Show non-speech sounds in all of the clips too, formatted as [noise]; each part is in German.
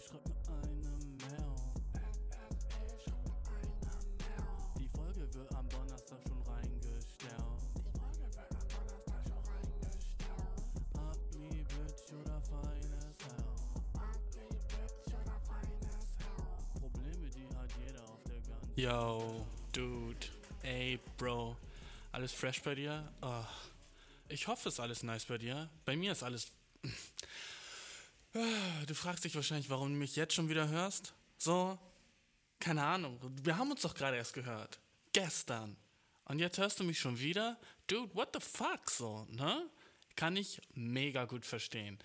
Schreib mir eine Mail. Die Folge wird am Donnerstag schon reingestellt. Die Folge wird am Donnerstag schon reingestellt. Ugly Bitch oder feines Hell. Ugly Bitch oder feines Hell. Probleme, die hat jeder auf der ganzen Yo, Dude. Ey, Bro. Alles fresh bei dir? Oh. Ich hoffe, es ist alles nice bei dir. Bei mir ist alles Du fragst dich wahrscheinlich, warum du mich jetzt schon wieder hörst? So, keine Ahnung. Wir haben uns doch gerade erst gehört. Gestern. Und jetzt hörst du mich schon wieder? Dude, what the fuck so, ne? Kann ich mega gut verstehen.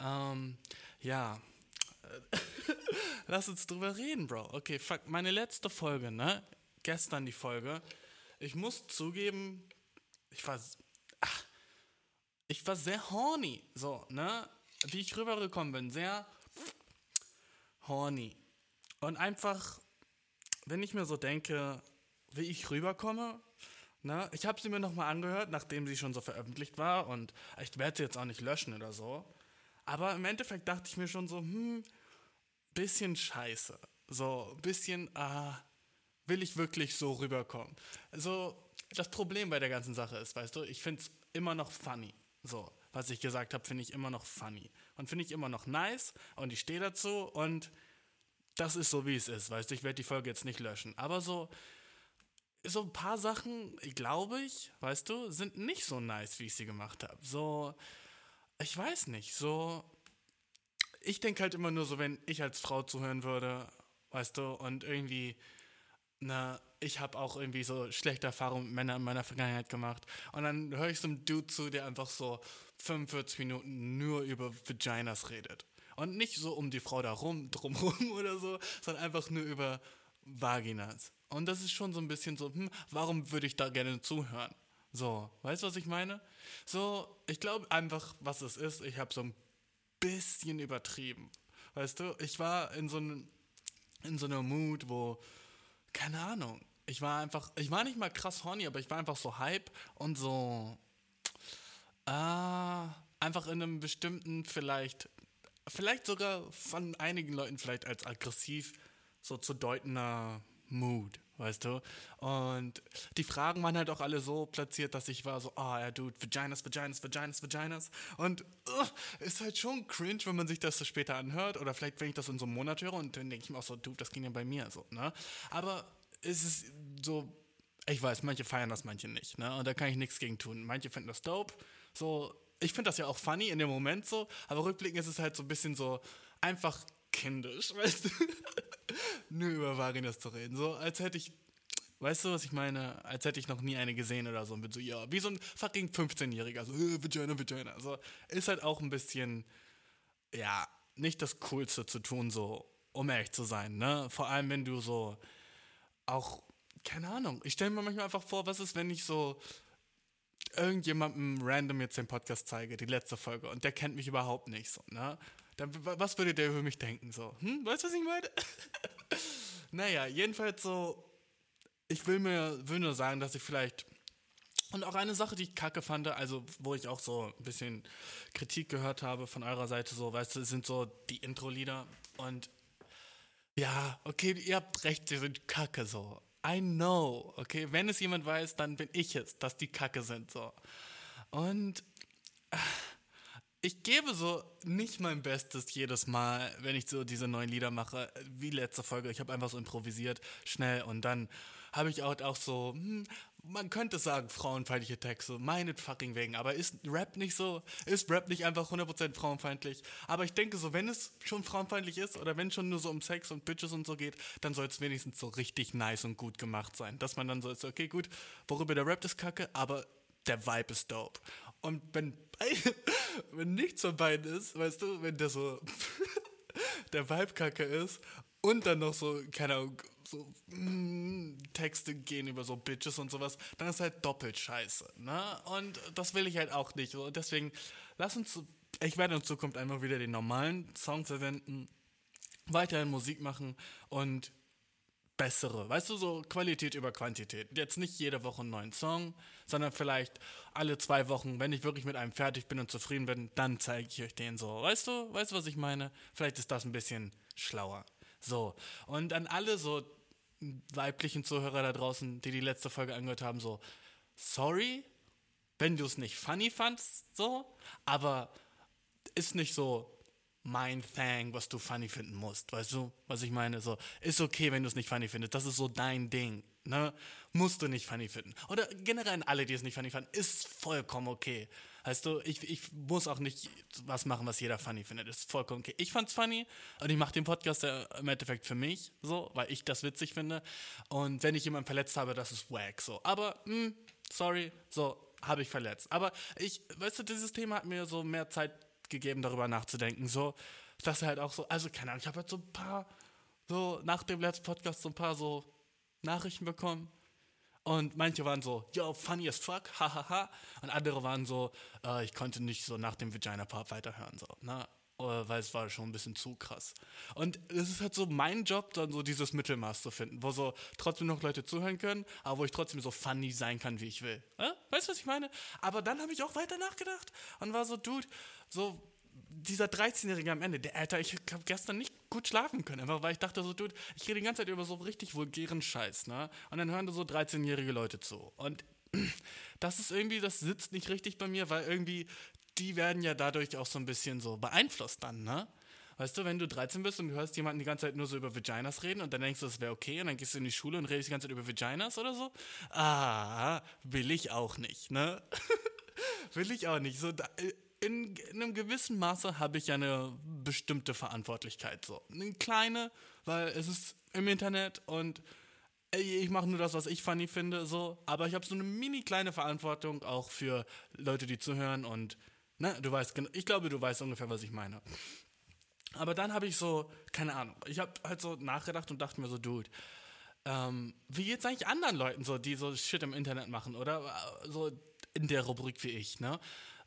Ähm, ja. [laughs] Lass uns drüber reden, Bro. Okay, fuck, meine letzte Folge, ne? Gestern die Folge. Ich muss zugeben, ich war. Ach, ich war sehr horny, so, ne? Wie ich rübergekommen bin, sehr horny. Und einfach, wenn ich mir so denke, wie ich rüberkomme, ne? Ich habe sie mir nochmal angehört, nachdem sie schon so veröffentlicht war und ich werde sie jetzt auch nicht löschen oder so. Aber im Endeffekt dachte ich mir schon so, hm, bisschen scheiße. So, bisschen, ah, will ich wirklich so rüberkommen? Also, das Problem bei der ganzen Sache ist, weißt du, ich finde es immer noch funny. So, was ich gesagt habe, finde ich immer noch funny. Und finde ich immer noch nice und ich stehe dazu und das ist so, wie es ist, weißt du, ich werde die Folge jetzt nicht löschen. Aber so, so ein paar Sachen, glaube ich, weißt du, sind nicht so nice, wie ich sie gemacht habe. So, ich weiß nicht, so, ich denke halt immer nur so, wenn ich als Frau zuhören würde, weißt du, und irgendwie, na, ich habe auch irgendwie so schlechte Erfahrungen mit Männern in meiner Vergangenheit gemacht. Und dann höre ich so einem Dude zu, der einfach so 45 Minuten nur über Vaginas redet. Und nicht so um die Frau da rum, drumrum [laughs] oder so, sondern einfach nur über Vaginas. Und das ist schon so ein bisschen so, hm, warum würde ich da gerne zuhören? So, weißt du, was ich meine? So, ich glaube einfach, was es ist, ich habe so ein bisschen übertrieben. Weißt du, ich war in so, in so einer Mood, wo, keine Ahnung, ich war einfach, ich war nicht mal krass horny, aber ich war einfach so hype und so, ah, einfach in einem bestimmten, vielleicht, vielleicht sogar von einigen Leuten vielleicht als aggressiv so zu deutender Mood weißt du? Und die Fragen waren halt auch alle so platziert, dass ich war so, ah, oh, ja, dude, Vaginas, Vaginas, Vaginas, Vaginas. Und uh, ist halt schon cringe, wenn man sich das so später anhört. Oder vielleicht, wenn ich das in so einem Monat höre und dann denke ich mir auch so, dude, das ging ja bei mir so, ne? Aber es ist so, ich weiß, manche feiern das, manche nicht, ne? Und da kann ich nichts gegen tun. Manche finden das dope. So, ich finde das ja auch funny in dem Moment so, aber rückblickend ist es halt so ein bisschen so einfach kindisch, [laughs] weißt du? Nur über Vaginas zu reden. So, als hätte ich, weißt du, was ich meine? Als hätte ich noch nie eine gesehen oder so. Und bin so, ja, wie so ein fucking 15-Jähriger. So, äh, Vagina, Vagina. So, ist halt auch ein bisschen, ja, nicht das Coolste zu tun, so, um ehrlich zu sein, ne? Vor allem, wenn du so auch, keine Ahnung, ich stelle mir manchmal einfach vor, was ist, wenn ich so irgendjemandem random jetzt den Podcast zeige, die letzte Folge, und der kennt mich überhaupt nicht so, ne? Dann, was würde der über mich denken? So, hm, weißt du, was ich meine? [laughs] naja, jedenfalls so, ich will mir will nur sagen, dass ich vielleicht. Und auch eine Sache, die ich kacke fand, also wo ich auch so ein bisschen Kritik gehört habe von eurer Seite, so, weißt du, sind so die Intro-Lieder und ja, okay, ihr habt recht, die sind kacke so. I know, okay, wenn es jemand weiß, dann bin ich es, dass die kacke sind so. Und ich gebe so nicht mein Bestes jedes Mal, wenn ich so diese neuen Lieder mache, wie letzte Folge. Ich habe einfach so improvisiert, schnell und dann habe ich auch, auch so, hm, man könnte sagen, frauenfeindliche Texte, meinet fucking wegen. Aber ist Rap nicht so, ist Rap nicht einfach 100% frauenfeindlich? Aber ich denke so, wenn es schon frauenfeindlich ist oder wenn es schon nur so um Sex und Bitches und so geht, dann soll es wenigstens so richtig nice und gut gemacht sein. Dass man dann so ist, okay, gut, worüber der Rap ist kacke, aber der Vibe ist dope. Und wenn, [laughs] wenn nichts von beiden ist, weißt du, wenn der so [laughs] der Vibe kacke ist und dann noch so, keine Ahnung, so mm, Texte gehen über so Bitches und sowas, dann ist halt doppelt scheiße. Ne? Und das will ich halt auch nicht. Und deswegen, lass uns, ich werde in Zukunft einfach wieder den normalen Song verwenden, weiterhin Musik machen und bessere. Weißt du, so Qualität über Quantität. Jetzt nicht jede Woche einen neuen Song, sondern vielleicht alle zwei Wochen, wenn ich wirklich mit einem fertig bin und zufrieden bin, dann zeige ich euch den so. Weißt du, weißt du, was ich meine? Vielleicht ist das ein bisschen schlauer. So. Und an alle so weiblichen Zuhörer da draußen, die die letzte Folge angehört haben, so, sorry, wenn du es nicht funny fandst, so, aber ist nicht so mein Thing, was du funny finden musst. Weißt du, was ich meine? So, ist okay, wenn du es nicht funny findest. Das ist so dein Ding. Ne? Musst du nicht funny finden. Oder generell alle, die es nicht funny fanden, ist vollkommen okay. Weißt du, ich, ich muss auch nicht was machen, was jeder funny findet. Ist vollkommen okay. Ich fand's funny und ich mache den Podcast im Endeffekt für mich, so, weil ich das witzig finde. Und wenn ich jemanden verletzt habe, das ist wack, so. Aber, mh, hm, sorry, so, habe ich verletzt. Aber ich, weißt du, dieses Thema hat mir so mehr Zeit gegeben, darüber nachzudenken. So, dass er halt auch so, also keine Ahnung, ich habe halt so ein paar, so nach dem letzten Podcast so ein paar so Nachrichten bekommen. Und manche waren so, yo, funny as fuck, hahaha. Und andere waren so, äh, ich konnte nicht so nach dem Vagina-Part weiterhören, so, ne? Weil es war schon ein bisschen zu krass. Und es ist halt so mein Job, dann so dieses Mittelmaß zu finden, wo so trotzdem noch Leute zuhören können, aber wo ich trotzdem so funny sein kann, wie ich will. Äh? Weißt du, was ich meine? Aber dann habe ich auch weiter nachgedacht und war so, Dude, so, dieser 13-Jährige am Ende, der Alter, ich habe gestern nicht gut schlafen können, einfach weil ich dachte so, dude, ich rede die ganze Zeit über so richtig vulgären Scheiß, ne? Und dann hören da so 13-jährige Leute zu. Und [clears throat] das ist irgendwie, das sitzt nicht richtig bei mir, weil irgendwie, die werden ja dadurch auch so ein bisschen so beeinflusst dann, ne? Weißt du, wenn du 13 bist und du hörst jemanden die ganze Zeit nur so über Vaginas reden und dann denkst du, das wäre okay und dann gehst du in die Schule und redest die ganze Zeit über Vaginas oder so, ah, will ich auch nicht, ne? [laughs] will ich auch nicht. So, da, äh, in, in einem gewissen Maße habe ich ja eine bestimmte Verantwortlichkeit. So. Eine kleine, weil es ist im Internet und ich mache nur das, was ich funny finde, so. Aber ich habe so eine mini kleine Verantwortung auch für Leute, die zuhören und, ne, du weißt, ich glaube, du weißt ungefähr, was ich meine. Aber dann habe ich so, keine Ahnung, ich habe halt so nachgedacht und dachte mir so, Dude, ähm, wie geht's eigentlich anderen Leuten so, die so Shit im Internet machen oder so in der Rubrik wie ich, ne?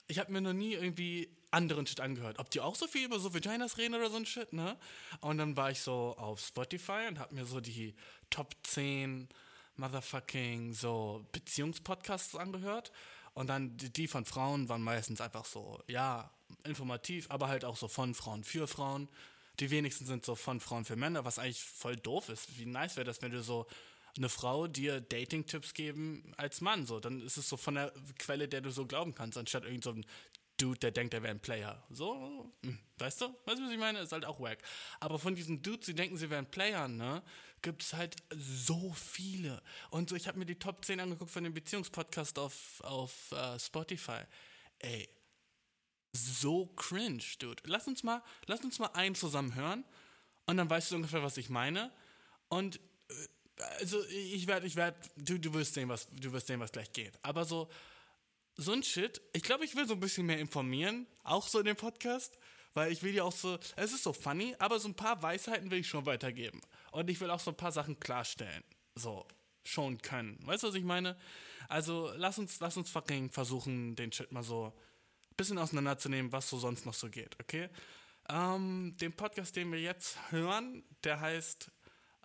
Ich habe mir noch nie irgendwie anderen Shit angehört. Ob die auch so viel über so Vaginas reden oder so ein Shit, ne? Und dann war ich so auf Spotify und habe mir so die Top 10 Motherfucking so Beziehungspodcasts angehört. Und dann die, die von Frauen waren meistens einfach so, ja, informativ, aber halt auch so von Frauen für Frauen. Die wenigsten sind so von Frauen für Männer, was eigentlich voll doof ist. Wie nice wäre das, wenn du so eine Frau dir Dating-Tipps geben als Mann. So, dann ist es so von der Quelle, der du so glauben kannst, anstatt irgend so ein Dude, der denkt, er wäre ein Player. So, hm, weißt du? Weißt du, was ich meine? Ist halt auch wack. Aber von diesen Dudes, die denken, sie wären Player, ne? Gibt es halt so viele. Und so, ich habe mir die Top 10 angeguckt von dem Beziehungspodcast auf, auf uh, Spotify. Ey, so cringe, Dude. Lass uns mal, lass uns mal einen zusammen hören und dann weißt du ungefähr, was ich meine. Und also ich werde, ich werde, du, du wirst sehen, was, du wirst sehen, was gleich geht. Aber so, so ein Shit, ich glaube, ich will so ein bisschen mehr informieren, auch so in dem Podcast, weil ich will ja auch so, es ist so funny, aber so ein paar Weisheiten will ich schon weitergeben. Und ich will auch so ein paar Sachen klarstellen. So, schon können. Weißt du, was ich meine? Also, lass uns, lass uns fucking versuchen, den Shit mal so ein bisschen auseinanderzunehmen, was so sonst noch so geht, okay? Ähm, den Podcast, den wir jetzt hören, der heißt,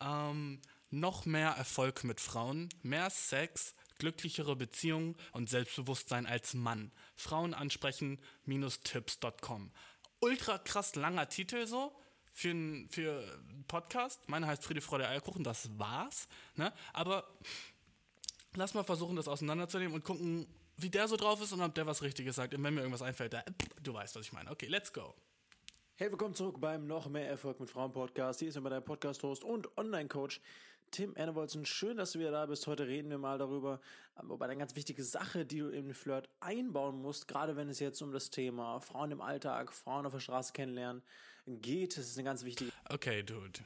ähm, noch mehr Erfolg mit Frauen, mehr Sex, glücklichere Beziehungen und Selbstbewusstsein als Mann. Frauen ansprechen-tipps.com. Ultra krass langer Titel so für einen für Podcast. Meine heißt Friede, Freude, Eierkuchen, das war's. Ne? Aber lass mal versuchen, das auseinanderzunehmen und gucken, wie der so drauf ist und ob der was Richtiges sagt. Und wenn mir irgendwas einfällt, da, du weißt, was ich meine. Okay, let's go. Hey, willkommen zurück beim Noch mehr Erfolg mit Frauen Podcast. Hier ist immer dein Podcast-Host und Online-Coach Tim Ernewoldsen, schön, dass du wieder da bist. Heute reden wir mal darüber, über eine ganz wichtige Sache, die du den Flirt einbauen musst, gerade wenn es jetzt um das Thema Frauen im Alltag, Frauen auf der Straße kennenlernen geht. Das ist eine ganz wichtige. Okay, Dude.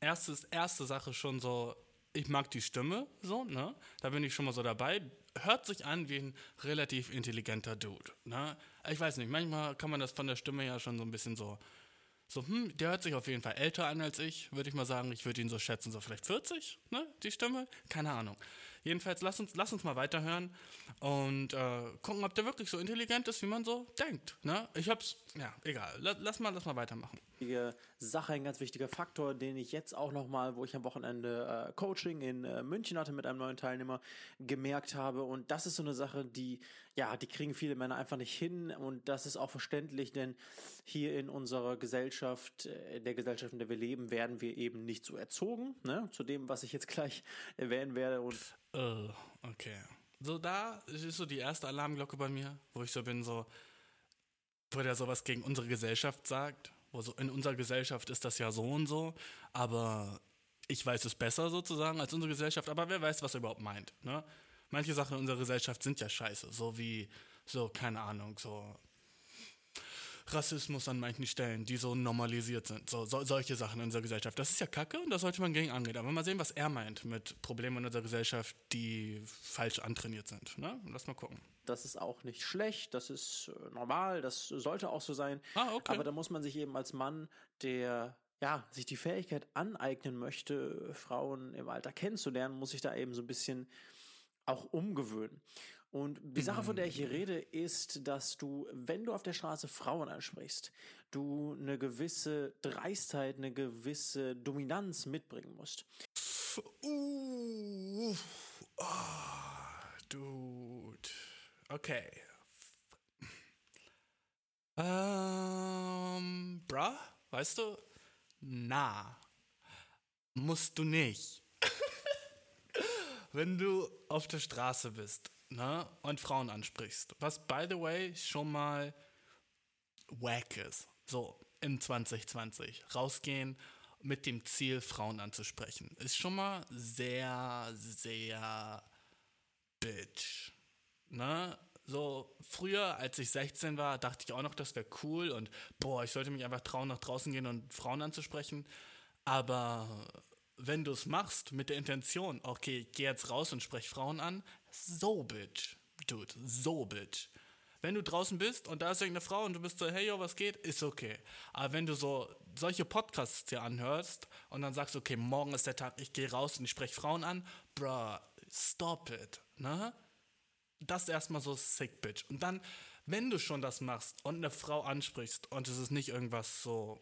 Erstes, erste Sache schon so, ich mag die Stimme, so, ne? Da bin ich schon mal so dabei. Hört sich an wie ein relativ intelligenter Dude, ne? Ich weiß nicht, manchmal kann man das von der Stimme ja schon so ein bisschen so so, hm, der hört sich auf jeden Fall älter an als ich, würde ich mal sagen. Ich würde ihn so schätzen, so vielleicht 40, ne, die Stimme? Keine Ahnung. Jedenfalls, lass uns, lass uns mal weiterhören und äh, gucken, ob der wirklich so intelligent ist, wie man so denkt. Ne? Ich hab's, ja, egal. Lass mal, lass mal weitermachen. Sache, ein ganz wichtiger Faktor, den ich jetzt auch nochmal, wo ich am Wochenende äh, Coaching in äh, München hatte mit einem neuen Teilnehmer, gemerkt habe. Und das ist so eine Sache, die, ja, die kriegen viele Männer einfach nicht hin. Und das ist auch verständlich, denn hier in unserer Gesellschaft, äh, der Gesellschaft, in der wir leben, werden wir eben nicht so erzogen, ne? Zu dem, was ich jetzt gleich erwähnen werde. Und uh, okay. So, da ist so die erste Alarmglocke bei mir, wo ich so bin, so, wo der sowas gegen unsere Gesellschaft sagt Also in unserer Gesellschaft ist das ja so und so, aber ich weiß es besser sozusagen als unsere Gesellschaft, aber wer weiß, was er überhaupt meint. Ne? Manche Sachen in unserer Gesellschaft sind ja scheiße, so wie, so, keine Ahnung, so Rassismus an manchen Stellen, die so normalisiert sind. So, so, solche Sachen in unserer Gesellschaft. Das ist ja kacke und da sollte man gegen angehen. Aber mal sehen, was er meint mit Problemen in unserer Gesellschaft, die falsch antrainiert sind. Ne? Lass mal gucken. Das ist auch nicht schlecht, das ist äh, normal, das sollte auch so sein. Ah, okay. Aber da muss man sich eben als Mann, der ja, sich die Fähigkeit aneignen möchte, Frauen im Alter kennenzulernen, muss sich da eben so ein bisschen auch umgewöhnen. Und die Sache, von der ich hier rede, ist, dass du, wenn du auf der Straße Frauen ansprichst, du eine gewisse Dreistheit, eine gewisse Dominanz mitbringen musst. Uh, ah, dude. Okay. Ähm, bruh, weißt du? Na, musst du nicht. [laughs] Wenn du auf der Straße bist, ne, und Frauen ansprichst, was by the way schon mal wack ist, so im 2020, rausgehen mit dem Ziel, Frauen anzusprechen, ist schon mal sehr, sehr bitch. Ne? So früher, als ich 16 war, dachte ich auch noch, das wäre cool und boah, ich sollte mich einfach trauen, nach draußen gehen und Frauen anzusprechen. Aber wenn du es machst mit der Intention, okay, ich gehe jetzt raus und spreche Frauen an, so bitch, dude, so bitch. Wenn du draußen bist und da ist irgendeine Frau und du bist so, hey, yo, was geht, ist okay. Aber wenn du so solche Podcasts dir anhörst und dann sagst, okay, morgen ist der Tag, ich gehe raus und ich spreche Frauen an, bruh, stop it, ne? Das ist erstmal so sick, bitch. Und dann, wenn du schon das machst und eine Frau ansprichst und es ist nicht irgendwas so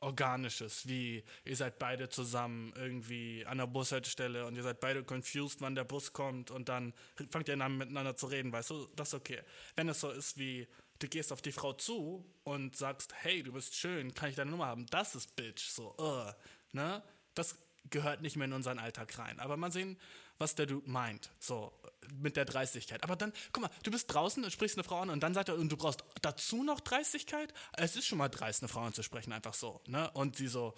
Organisches, wie ihr seid beide zusammen irgendwie an der Bushaltestelle und ihr seid beide confused, wann der Bus kommt und dann fangt ihr an miteinander zu reden, weißt du, das ist okay. Wenn es so ist wie, du gehst auf die Frau zu und sagst, hey, du bist schön, kann ich deine Nummer haben? Das ist Bitch, so, uh, ne? Das gehört nicht mehr in unseren Alltag rein. Aber mal sehen, was der Dude meint, so, mit der Dreistigkeit. Aber dann, guck mal, du bist draußen und sprichst eine Frau an und dann sagt er, und du brauchst dazu noch Dreistigkeit? Es ist schon mal dreist, eine Frau anzusprechen, einfach so, ne? Und sie so,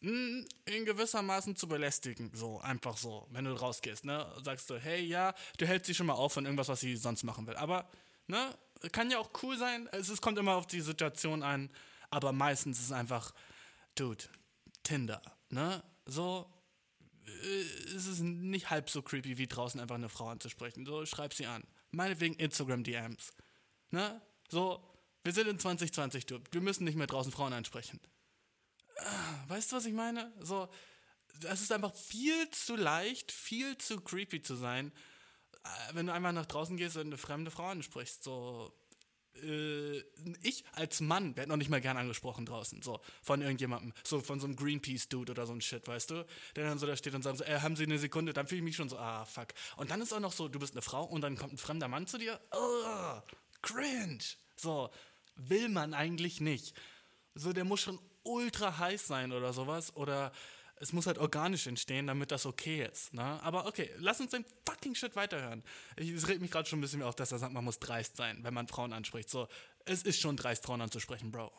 mh, in gewissermaßen zu belästigen, so, einfach so, wenn du rausgehst, ne? Sagst du, hey, ja, du hältst sie schon mal auf von irgendwas, was sie sonst machen will. Aber, ne, kann ja auch cool sein, es, es kommt immer auf die Situation an, aber meistens ist es einfach, dude, Tinder, ne? So, äh, ist es nicht halb so creepy, wie draußen einfach eine Frau anzusprechen. So, schreib sie an. Meinetwegen Instagram-DMs. Ne? So, wir sind in 2020, du. Wir müssen nicht mehr draußen Frauen ansprechen. Ah, Weißt du, was ich meine? So, es ist einfach viel zu leicht, viel zu creepy zu sein, äh, wenn du einmal nach draußen gehst und eine fremde Frau ansprichst. So, äh, ich als Mann werde noch nicht mal gern angesprochen draußen, so von irgendjemandem, so von so einem Greenpeace-Dude oder so ein Shit, weißt du, der dann so da steht und sagt so, äh, haben Sie eine Sekunde, dann fühle ich mich schon so, ah, fuck. Und dann ist auch noch so, du bist eine Frau und dann kommt ein fremder Mann zu dir, oh, cringe. So, will man eigentlich nicht. So, der muss schon ultra heiß sein oder sowas oder es muss halt organisch entstehen, damit das okay ist. Ne? Aber okay, lass uns den fucking Shit weiterhören. Ich, es regt mich gerade schon ein bisschen mehr auf, dass er sagt, man muss dreist sein, wenn man Frauen anspricht. So, es ist schon dreist, Frauen anzusprechen, Bro.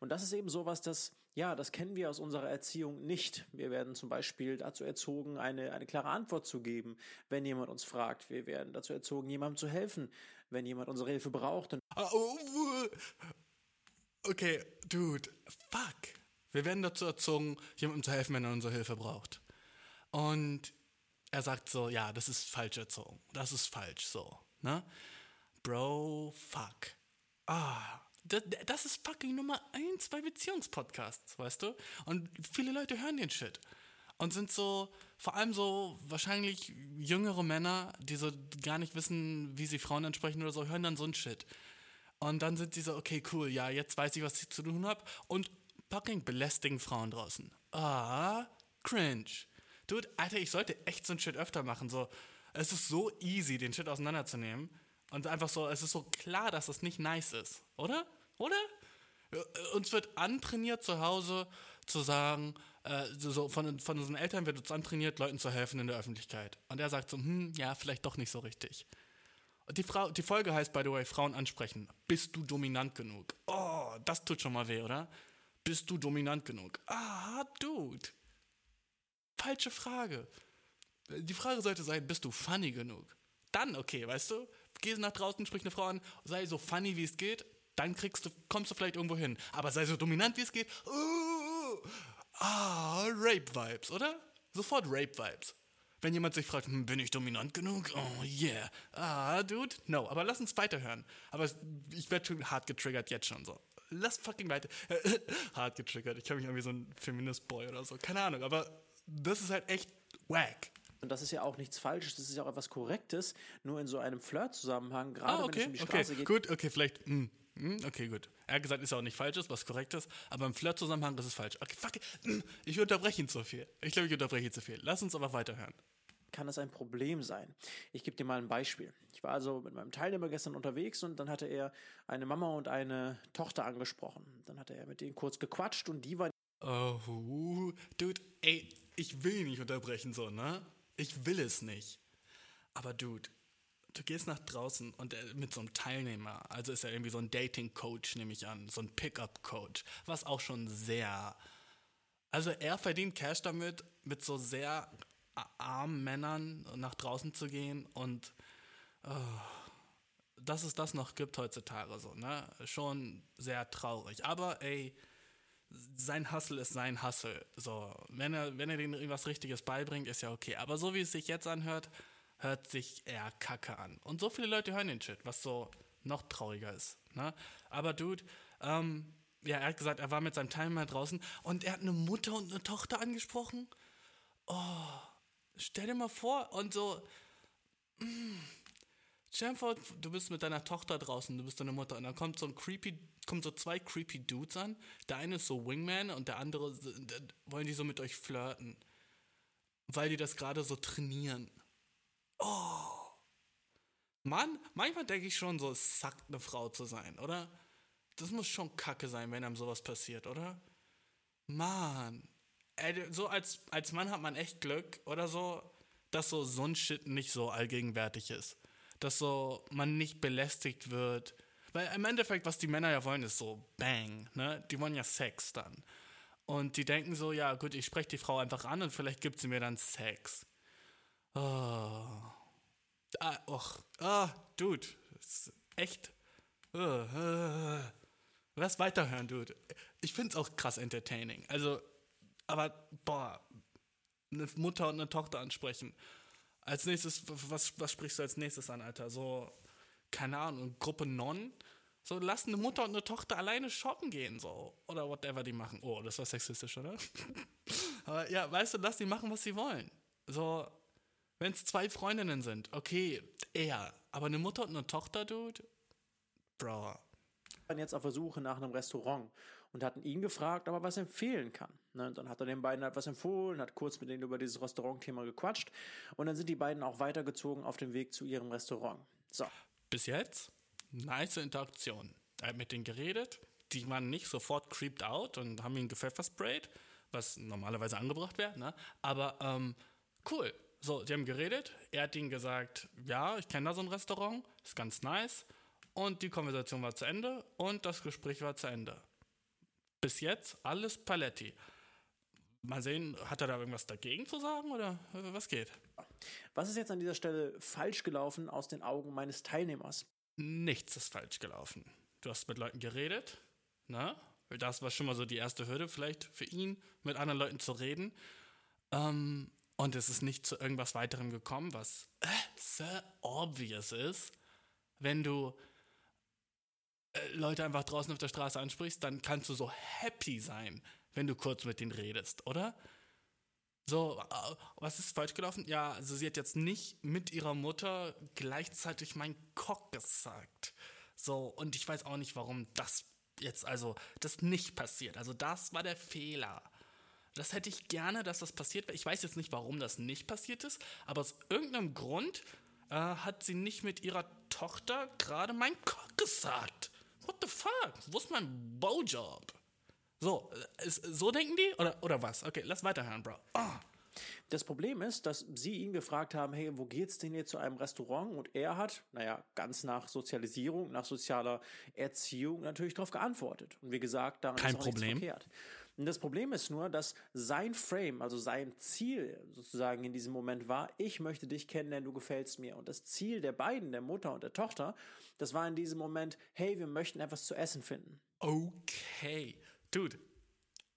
Und das ist eben sowas, das, ja, das kennen wir aus unserer Erziehung nicht. Wir werden zum Beispiel dazu erzogen, eine, eine klare Antwort zu geben, wenn jemand uns fragt. Wir werden dazu erzogen, jemandem zu helfen, wenn jemand unsere Hilfe braucht. Und Ah, oh. Okay, dude, fuck. Wir werden dazu erzogen, jemandem zu helfen, wenn er unsere Hilfe braucht. Und er sagt so, ja, das ist falsch erzogen. Das ist falsch so, ne? Bro, fuck. Ah, das, das ist fucking Nummer eins bei Beziehungspodcasts, weißt du? Und viele Leute hören den Shit. Und sind so, vor allem so wahrscheinlich jüngere Männer, die so gar nicht wissen, wie sie Frauen ansprechen oder so, hören dann so ein Shit. Und dann sind sie so, okay, cool, ja, jetzt weiß ich, was ich zu tun habe. Und fucking belästigen Frauen draußen. Ah, cringe. Dude, Alter, ich sollte echt so ein Shit öfter machen. So, es ist so easy, den Shit auseinanderzunehmen. Und einfach so, es ist so klar, dass das nicht nice ist. Oder? Oder? Äh, Uns wird antrainiert zu Hause zu sagen, äh, so von, von unseren Eltern wird uns antrainiert, Leuten zu helfen in der Öffentlichkeit. Und er sagt so, hm, ja, vielleicht doch nicht so richtig. Die, Frau, die Folge heißt, by the way, Frauen ansprechen. Bist du dominant genug? Oh, das tut schon mal weh, oder? Bist du dominant genug? Ah, Dude. Falsche Frage. Die Frage sollte sein, bist du funny genug? Dann okay, weißt du? Geh nach draußen, sprich eine Frau an, sei so funny wie es geht, dann kriegst du, kommst du vielleicht irgendwo hin. Aber sei so dominant wie es geht. Uh, ah, Rape-Vibes, oder? Sofort Rape-Vibes. Wenn jemand sich fragt, hm, bin ich dominant genug? Oh yeah. Ah, dude. No, aber lass uns weiterhören. Aber ich werde schon hart getriggert jetzt schon so. Lass fucking weiter. [laughs] hart getriggert. Ich habe mich irgendwie so ein Feminist-Boy oder so. Keine Ahnung, aber das ist halt echt wack. Und das ist ja auch nichts Falsches, das ist ja auch etwas Korrektes, nur in so einem Flirt-Zusammenhang, gerade ah, okay, wenn es um die Straße okay, geht. Gut, okay, vielleicht. Mh, mh, okay, gut. Er hat gesagt, ist ja auch nicht Falsches, was Korrektes, aber im Flirt-Zusammenhang ist es falsch. Okay, fuck. Mh, ich unterbreche ihn zu viel. Ich glaube, ich unterbreche ihn zu viel. Lass uns aber weiterhören. Kann das ein Problem sein? Ich gebe dir mal ein Beispiel. Ich war also mit meinem Teilnehmer gestern unterwegs und dann hatte er eine Mama und eine Tochter angesprochen. Dann hatte er mit denen kurz gequatscht und die war. Oh, dude, ey, ich will nicht unterbrechen, so, ne? Ich will es nicht. Aber dude, du gehst nach draußen und äh, mit so einem Teilnehmer, also ist er irgendwie so ein Dating-Coach, nehme ich an, so ein Pickup-Coach, was auch schon sehr. Also er verdient Cash damit, mit so sehr armen Männern nach draußen zu gehen und oh, dass es das noch gibt heutzutage so, ne? Schon sehr traurig. Aber ey, sein Hustle ist sein Hustle. So, wenn er, wenn er denen irgendwas Richtiges beibringt, ist ja okay. Aber so wie es sich jetzt anhört, hört sich eher Kacke an. Und so viele Leute hören den Shit, was so noch trauriger ist. Ne? Aber Dude, ähm, ja, er hat gesagt, er war mit seinem Timer draußen und er hat eine Mutter und eine Tochter angesprochen. Oh, stell dir mal vor und so. Mm, stell dir vor, du bist mit deiner Tochter draußen, du bist deine Mutter und dann kommt so ein creepy kommen so zwei creepy Dudes an. Der eine ist so Wingman und der andere wollen die so mit euch flirten. Weil die das gerade so trainieren. Oh. Mann, manchmal denke ich schon, so es sackt eine Frau zu sein, oder? Das muss schon kacke sein, wenn einem sowas passiert, oder? Mann. So als, als Mann hat man echt Glück, oder so, dass so so ein Shit nicht so allgegenwärtig ist. Dass so man nicht belästigt wird weil im Endeffekt, was die Männer ja wollen, ist so Bang, ne? Die wollen ja Sex dann. Und die denken so, ja gut, ich spreche die Frau einfach an und vielleicht gibt sie mir dann Sex. Oh. Ah, och. Ah, dude. echt. Uh, uh. Lass weiterhören, dude. Ich find's auch krass entertaining. Also, aber, boah, eine Mutter und eine Tochter ansprechen. Als nächstes, was, was sprichst du als nächstes an, Alter? So, keine Ahnung, Gruppe Non. So, lass eine Mutter und eine Tochter alleine shoppen gehen, so. Oder whatever die machen. Oh, das war sexistisch, oder? [laughs] Aber ja, weißt du, lass die machen, was sie wollen. So, wenn es zwei Freundinnen sind, okay, eher. Aber eine Mutter und eine Tochter, Dude? Bro. Dann jetzt auf der Suche nach einem Restaurant und hatten ihn gefragt, ob er was empfehlen kann. Ne, und dann hat er den beiden halt empfohlen, hat kurz mit denen über dieses Restaurantthema gequatscht und dann sind die beiden auch weitergezogen auf dem Weg zu ihrem Restaurant. So bis jetzt nice Interaktion. Er hat mit denen geredet, die waren nicht sofort creeped out und haben ihn gepfeffersprayed, was normalerweise angebracht wäre, ne? Aber ähm, cool. So, die haben geredet. Er hat ihnen gesagt, ja, ich kenne da so ein Restaurant, ist ganz nice. Und die Konversation war zu Ende und das Gespräch war zu Ende. Bis jetzt alles Paletti. Mal sehen, hat er da irgendwas dagegen zu sagen oder was geht? Was ist jetzt an dieser Stelle falsch gelaufen aus den Augen meines Teilnehmers? Nichts ist falsch gelaufen. Du hast mit Leuten geredet, ne? Das war schon mal so die erste Hürde, vielleicht für ihn, mit anderen Leuten zu reden. Ähm, und es ist nicht zu irgendwas weiterem gekommen, was äh, sehr obvious ist. Wenn du äh, Leute einfach draußen auf der Straße ansprichst, dann kannst du so happy sein, wenn du kurz mit denen redest, oder? So, äh, was ist falsch gelaufen? Ja, also sie hat jetzt nicht mit ihrer Mutter gleichzeitig mein Cock gesagt. So, und ich weiß auch nicht, warum das jetzt, also, das nicht passiert. Also, das war der Fehler. Das hätte ich gerne, dass das passiert. Ich weiß jetzt nicht, warum das nicht passiert ist, aber aus irgendeinem Grund äh, hat sie nicht mit ihrer Tochter gerade mein Cock gesagt. What the fuck? Wo ist mein Bowjob? So, ist, so denken die? Oder, oder was? Okay, lass weiterhören, Bro. Oh. Das Problem ist, dass sie ihn gefragt haben, hey, wo geht's denn hier zu einem Restaurant? Und er hat, naja, ganz nach Sozialisierung, nach sozialer Erziehung natürlich darauf geantwortet. Und wie gesagt, daran Kein ist auch Problem. nichts verkehrt. Und das Problem ist nur, dass sein Frame, also sein Ziel sozusagen in diesem Moment war, ich möchte dich kennenlernen, du gefällst mir. Und das Ziel der beiden, der Mutter und der Tochter, das war in diesem Moment, hey, wir möchten etwas zu essen finden. Okay. Dude,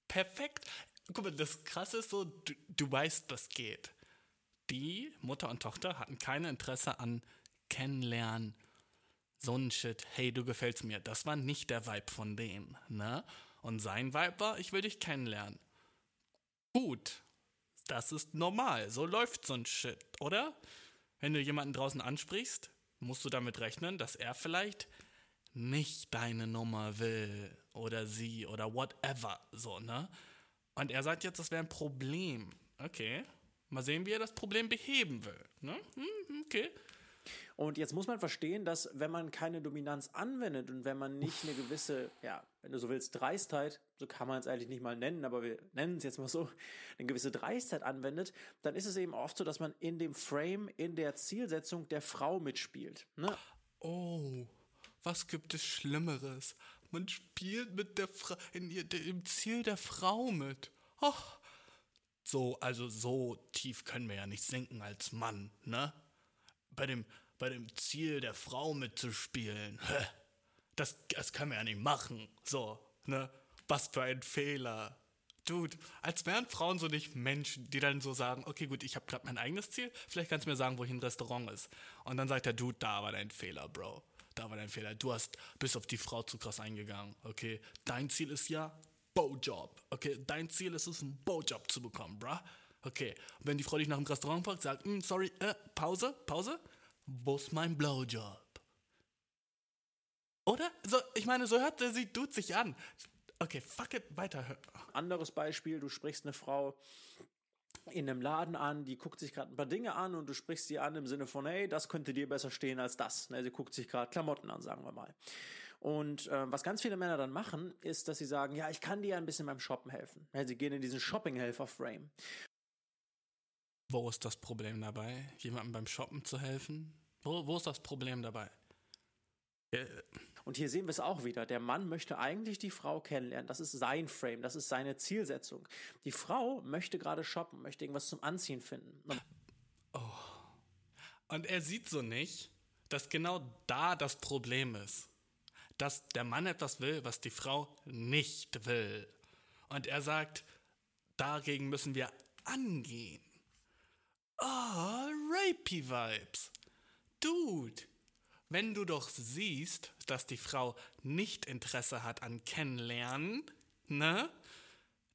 perfekt. Guck mal, das Krasse ist so, du, du weißt, was geht. Die Mutter und Tochter hatten kein Interesse an Kennenlernen. So Shit, hey, du gefällst mir. Das war nicht der Vibe von denen, ne? Und sein Vibe war, ich will dich kennenlernen. Gut, das ist normal. So läuft so ein Shit, oder? Wenn du jemanden draußen ansprichst, musst du damit rechnen, dass er vielleicht nicht deine Nummer will oder sie oder whatever, so, ne? Und er sagt jetzt, das wäre ein Problem. Okay. Mal sehen, wie er das Problem beheben will, ne? Hm, okay. Und jetzt muss man verstehen, dass wenn man keine Dominanz anwendet und wenn man nicht eine gewisse, ja, wenn du so willst, Dreistheit, so kann man es eigentlich nicht mal nennen, aber wir nennen es jetzt mal so, eine gewisse Dreistheit anwendet, dann ist es eben oft so, dass man in dem Frame, in der Zielsetzung der Frau mitspielt. Ne? Oh, was gibt es Schlimmeres? Man spielt mit der Frau, in ihr, im Ziel der Frau mit. Oh. So, also so tief können wir ja nicht sinken als Mann, ne? Bei dem, bei dem Ziel der Frau mitzuspielen. Das, das können wir ja nicht machen. So, ne? Was für ein Fehler. Dude, als wären Frauen so nicht Menschen, die dann so sagen, okay, gut, ich habe gerade mein eigenes Ziel, vielleicht kannst du mir sagen, wo hier ein Restaurant ist. Und dann sagt der Dude, da war dein Fehler, Bro. Da war dein Fehler. Du hast bis auf die Frau zu krass eingegangen, okay? Dein Ziel ist ja Bowjob, okay? Dein Ziel ist es, einen Bowjob zu bekommen, bruh. Okay, und wenn die Frau dich nach dem Restaurant fragt, sagt, "Mm, sorry, äh, Pause, Pause, wo mein Blowjob? Oder? So, ich meine, so hört sie Dude sich an. Okay, fuck it, weiter. Anderes Beispiel, du sprichst eine Frau in einem Laden an, die guckt sich gerade ein paar Dinge an und du sprichst sie an im Sinne von, hey, das könnte dir besser stehen als das. Ne, sie guckt sich gerade Klamotten an, sagen wir mal. Und äh, was ganz viele Männer dann machen, ist, dass sie sagen, ja, ich kann dir ein bisschen beim Shoppen helfen. Sie gehen in diesen Shopping-Helfer-Frame. Wo ist das Problem dabei, jemandem beim Shoppen zu helfen? Wo, wo ist das Problem dabei? Und hier sehen wir es auch wieder. Der Mann möchte eigentlich die Frau kennenlernen. Das ist sein Frame, das ist seine Zielsetzung. Die Frau möchte gerade shoppen, möchte irgendwas zum Anziehen finden. Und Und er sieht so nicht, dass genau da das Problem ist. Dass der Mann etwas will, was die Frau nicht will. Und er sagt, dagegen müssen wir angehen. Ah, Rapey-Vibes. Dude, wenn du doch siehst, dass die Frau nicht Interesse hat an Kennenlernen, ne?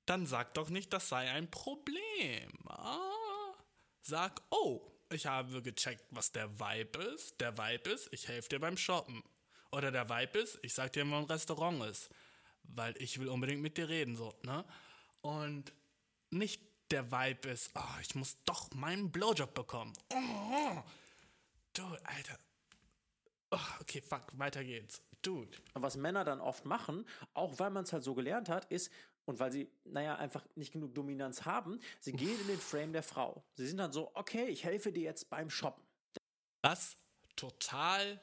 Dann sag doch nicht, das sei ein Problem. Ah, sag, oh, ich habe gecheckt, was der Vibe ist. Der Vibe ist, ich helfe dir beim Shoppen. Oder der Vibe ist, ich sag dir, wo ein Restaurant ist. Weil ich will unbedingt mit dir reden, so, ne? Und nicht der Vibe ist, oh, ich muss doch meinen Blowjob bekommen. Oh, dude, Alter. Oh, okay, fuck, weiter geht's. Dude. was Männer dann oft machen, auch weil man es halt so gelernt hat, ist, und weil sie, naja, einfach nicht genug Dominanz haben, sie gehen in den Frame der Frau. Sie sind dann so, okay, ich helfe dir jetzt beim Shoppen. was total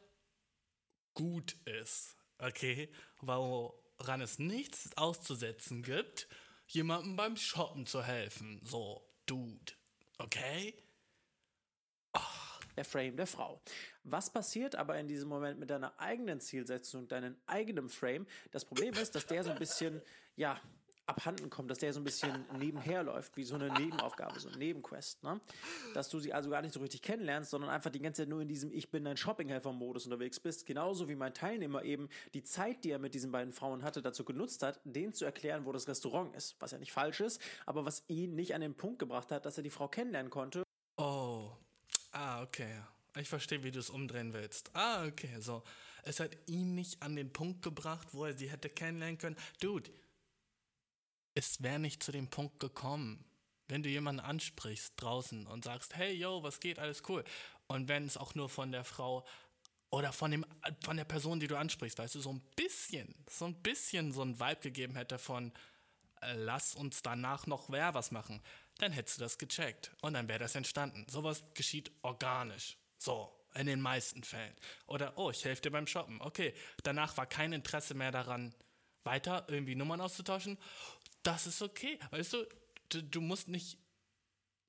gut ist, okay, woran es nichts auszusetzen gibt, jemandem beim Shoppen zu helfen. So, Dude, okay? der Frame der Frau. Was passiert aber in diesem Moment mit deiner eigenen Zielsetzung, deinem eigenen Frame? Das Problem ist, dass der so ein bisschen, ja, abhanden kommt, dass der so ein bisschen nebenher läuft, wie so eine Nebenaufgabe, so eine Nebenquest, ne? Dass du sie also gar nicht so richtig kennenlernst, sondern einfach die ganze Zeit nur in diesem Ich bin dein Shoppinghelfer-Modus unterwegs bist. Genauso wie mein Teilnehmer eben die Zeit, die er mit diesen beiden Frauen hatte, dazu genutzt hat, denen zu erklären, wo das Restaurant ist. Was ja nicht falsch ist, aber was ihn nicht an den Punkt gebracht hat, dass er die Frau kennenlernen konnte. Oh, ah, okay. Ich verstehe, wie du es umdrehen willst. Ah, okay, so. Es hat ihn nicht an den Punkt gebracht, wo er sie hätte kennenlernen können. Dude, es wäre nicht zu dem Punkt gekommen, wenn du jemanden ansprichst draußen und sagst, hey, yo, was geht, alles cool. Und wenn es auch nur von der Frau oder von, dem, von der Person, die du ansprichst, weißt du, so ein bisschen, so ein bisschen so ein Vibe gegeben hätte von, äh, lass uns danach noch wer was machen, dann hättest du das gecheckt und dann wäre das entstanden. Sowas geschieht organisch. So, in den meisten Fällen. Oder, oh, ich helfe dir beim Shoppen. Okay, danach war kein Interesse mehr daran, weiter irgendwie Nummern auszutauschen. Das ist okay. Weißt du, du, du musst nicht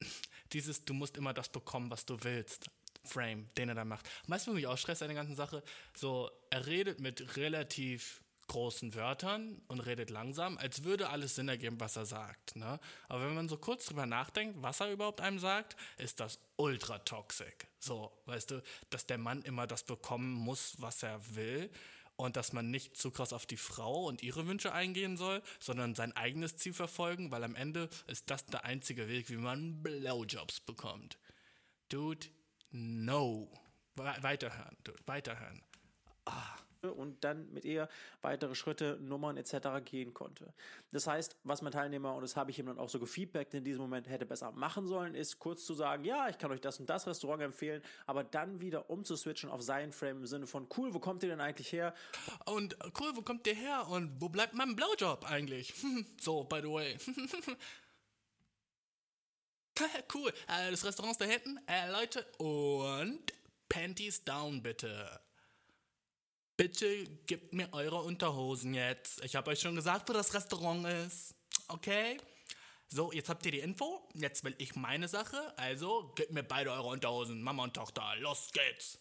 [laughs] dieses, du musst immer das bekommen, was du willst. Frame, den er da macht. Du, mich auch stresst an der ganzen Sache? So, er redet mit relativ großen Wörtern und redet langsam, als würde alles Sinn ergeben, was er sagt. Ne? Aber wenn man so kurz drüber nachdenkt, was er überhaupt einem sagt, ist das ultra toxic. So, weißt du, dass der Mann immer das bekommen muss, was er will und dass man nicht zu krass auf die Frau und ihre Wünsche eingehen soll, sondern sein eigenes Ziel verfolgen, weil am Ende ist das der einzige Weg, wie man Blowjobs bekommt. Dude, no. Weiterhören, dude, weiterhören. Ah und dann mit ihr weitere Schritte, Nummern etc. gehen konnte. Das heißt, was mein Teilnehmer, und das habe ich ihm dann auch so gefeedbackt, in diesem Moment hätte besser machen sollen, ist kurz zu sagen, ja, ich kann euch das und das Restaurant empfehlen, aber dann wieder umzuswitchen auf seinen Frame im Sinne von, cool, wo kommt ihr denn eigentlich her? Und äh, cool, wo kommt ihr her? Und wo bleibt mein Blowjob eigentlich? [laughs] so, by the way. [laughs] cool, äh, das Restaurant ist da hinten. Äh, Leute, und Panties down bitte. Bitte gebt mir eure Unterhosen jetzt. Ich habe euch schon gesagt, wo das Restaurant ist. Okay? So, jetzt habt ihr die Info. Jetzt will ich meine Sache. Also, gebt mir beide eure Unterhosen. Mama und Tochter. Los geht's.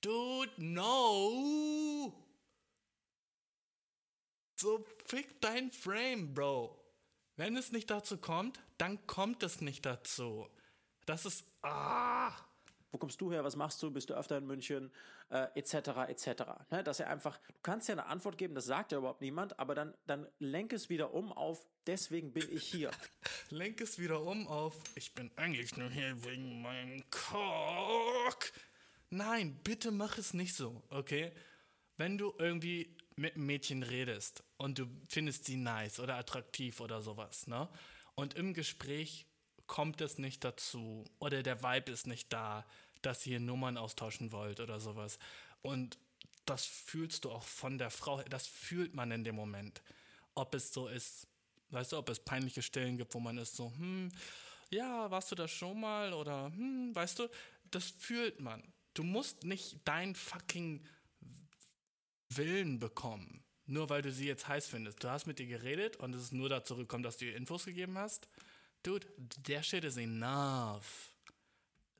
Dude, no. So, fick dein Frame, Bro. Wenn es nicht dazu kommt, dann kommt es nicht dazu. Das ist. Ah wo kommst du her, was machst du, bist du öfter in München, äh, etc., etc. Ne? Dass er einfach, du kannst ja eine Antwort geben, das sagt ja überhaupt niemand, aber dann, dann lenk es wieder um auf, deswegen bin ich hier. [laughs] lenk es wieder um auf, ich bin eigentlich nur hier wegen meinem Cock. Nein, bitte mach es nicht so, okay? Wenn du irgendwie mit einem Mädchen redest und du findest sie nice oder attraktiv oder sowas, ne? Und im Gespräch kommt es nicht dazu oder der Vibe ist nicht da, dass ihr Nummern austauschen wollt oder sowas. Und das fühlst du auch von der Frau, das fühlt man in dem Moment. Ob es so ist, weißt du, ob es peinliche Stellen gibt, wo man ist so, hm, ja, warst du das schon mal oder, hm, weißt du, das fühlt man. Du musst nicht dein fucking Willen bekommen, nur weil du sie jetzt heiß findest. Du hast mit ihr geredet und es ist nur dazu gekommen, dass du ihr Infos gegeben hast dude, der shit is enough.